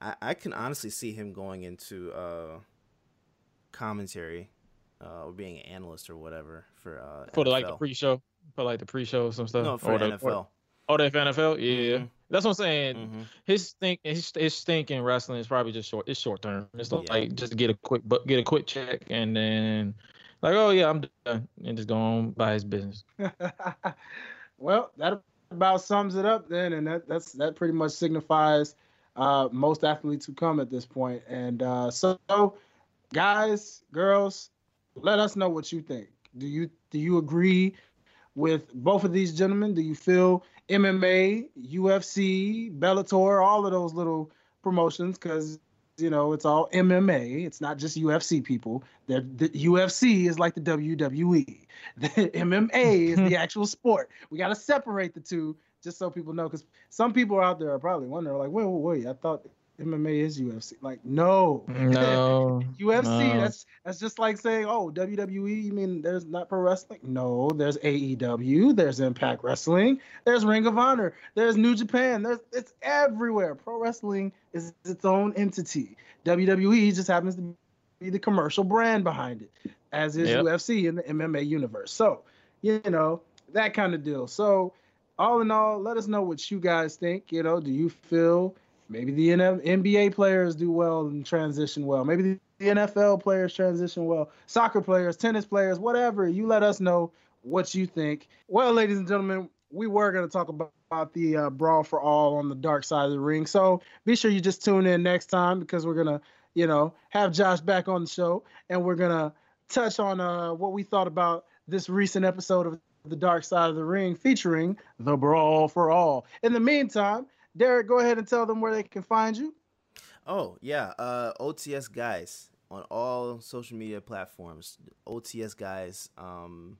Speaker 2: I, I can honestly see him going into uh commentary uh, or being an analyst or whatever for uh,
Speaker 3: for the, like the pre-show, for like the pre-show some stuff.
Speaker 2: No, for or NFL. The,
Speaker 3: oh, the NFL, yeah. Mm-hmm. That's what I'm saying. Mm-hmm. His think his, his thinking wrestling is probably just short. It's short term. It's yeah. like just get a quick but get a quick check and then like oh yeah I'm done and just go on by his business.
Speaker 1: well, that about sums it up then, and that that's that pretty much signifies uh, most athletes who come at this point. And uh, so, guys, girls, let us know what you think. Do you do you agree with both of these gentlemen? Do you feel MMA, UFC, Bellator, all of those little promotions? Because you know it's all MMA. It's not just UFC people. The, the UFC is like the WWE. The MMA is the actual sport. We got to separate the two just so people know, because some people out there are probably wondering, like, wait, wait, wait, I thought MMA is UFC. Like, no,
Speaker 3: no,
Speaker 1: UFC. No. That's that's just like saying, oh, WWE. You mean there's not pro wrestling? No, there's AEW. There's Impact Wrestling. There's Ring of Honor. There's New Japan. There's it's everywhere. Pro wrestling is its own entity. WWE just happens to be the commercial brand behind it, as is yep. UFC in the MMA universe. So, you know that kind of deal. So, all in all, let us know what you guys think. You know, do you feel Maybe the NBA players do well and transition well. Maybe the NFL players transition well. Soccer players, tennis players, whatever. You let us know what you think. Well, ladies and gentlemen, we were going to talk about, about the uh, brawl for all on the dark side of the ring. So be sure you just tune in next time because we're going to, you know, have Josh back on the show and we're going to touch on uh, what we thought about this recent episode of the dark side of the ring featuring the brawl for all. In the meantime, Derek, go ahead and tell them where they can find you.
Speaker 2: Oh yeah, uh, OTS guys on all social media platforms. OTS guys um,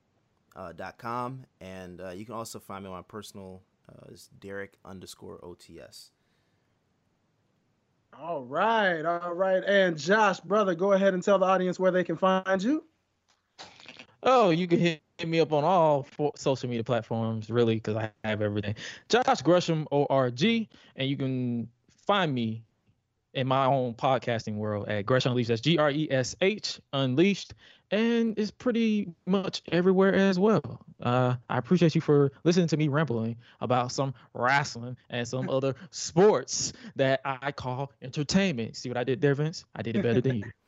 Speaker 2: uh, dot com, and uh, you can also find me on my personal. Uh, it's Derek underscore OTS.
Speaker 1: All right, all right, and Josh, brother, go ahead and tell the audience where they can find you.
Speaker 3: Oh, you can hit me up on all social media platforms, really, because I have everything. Josh Gresham ORG, and you can find me in my own podcasting world at Gresh Unleashed. That's G R E S H Unleashed, and it's pretty much everywhere as well. Uh, I appreciate you for listening to me rambling about some wrestling and some other sports that I call entertainment. See what I did there, Vince? I did it better than you.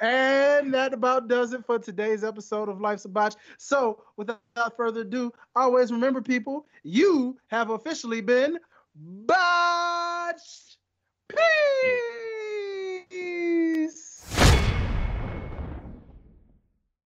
Speaker 1: and that about does it for today's episode of Life's a Botch. So, without further ado, always remember, people, you have officially been botched. Peace.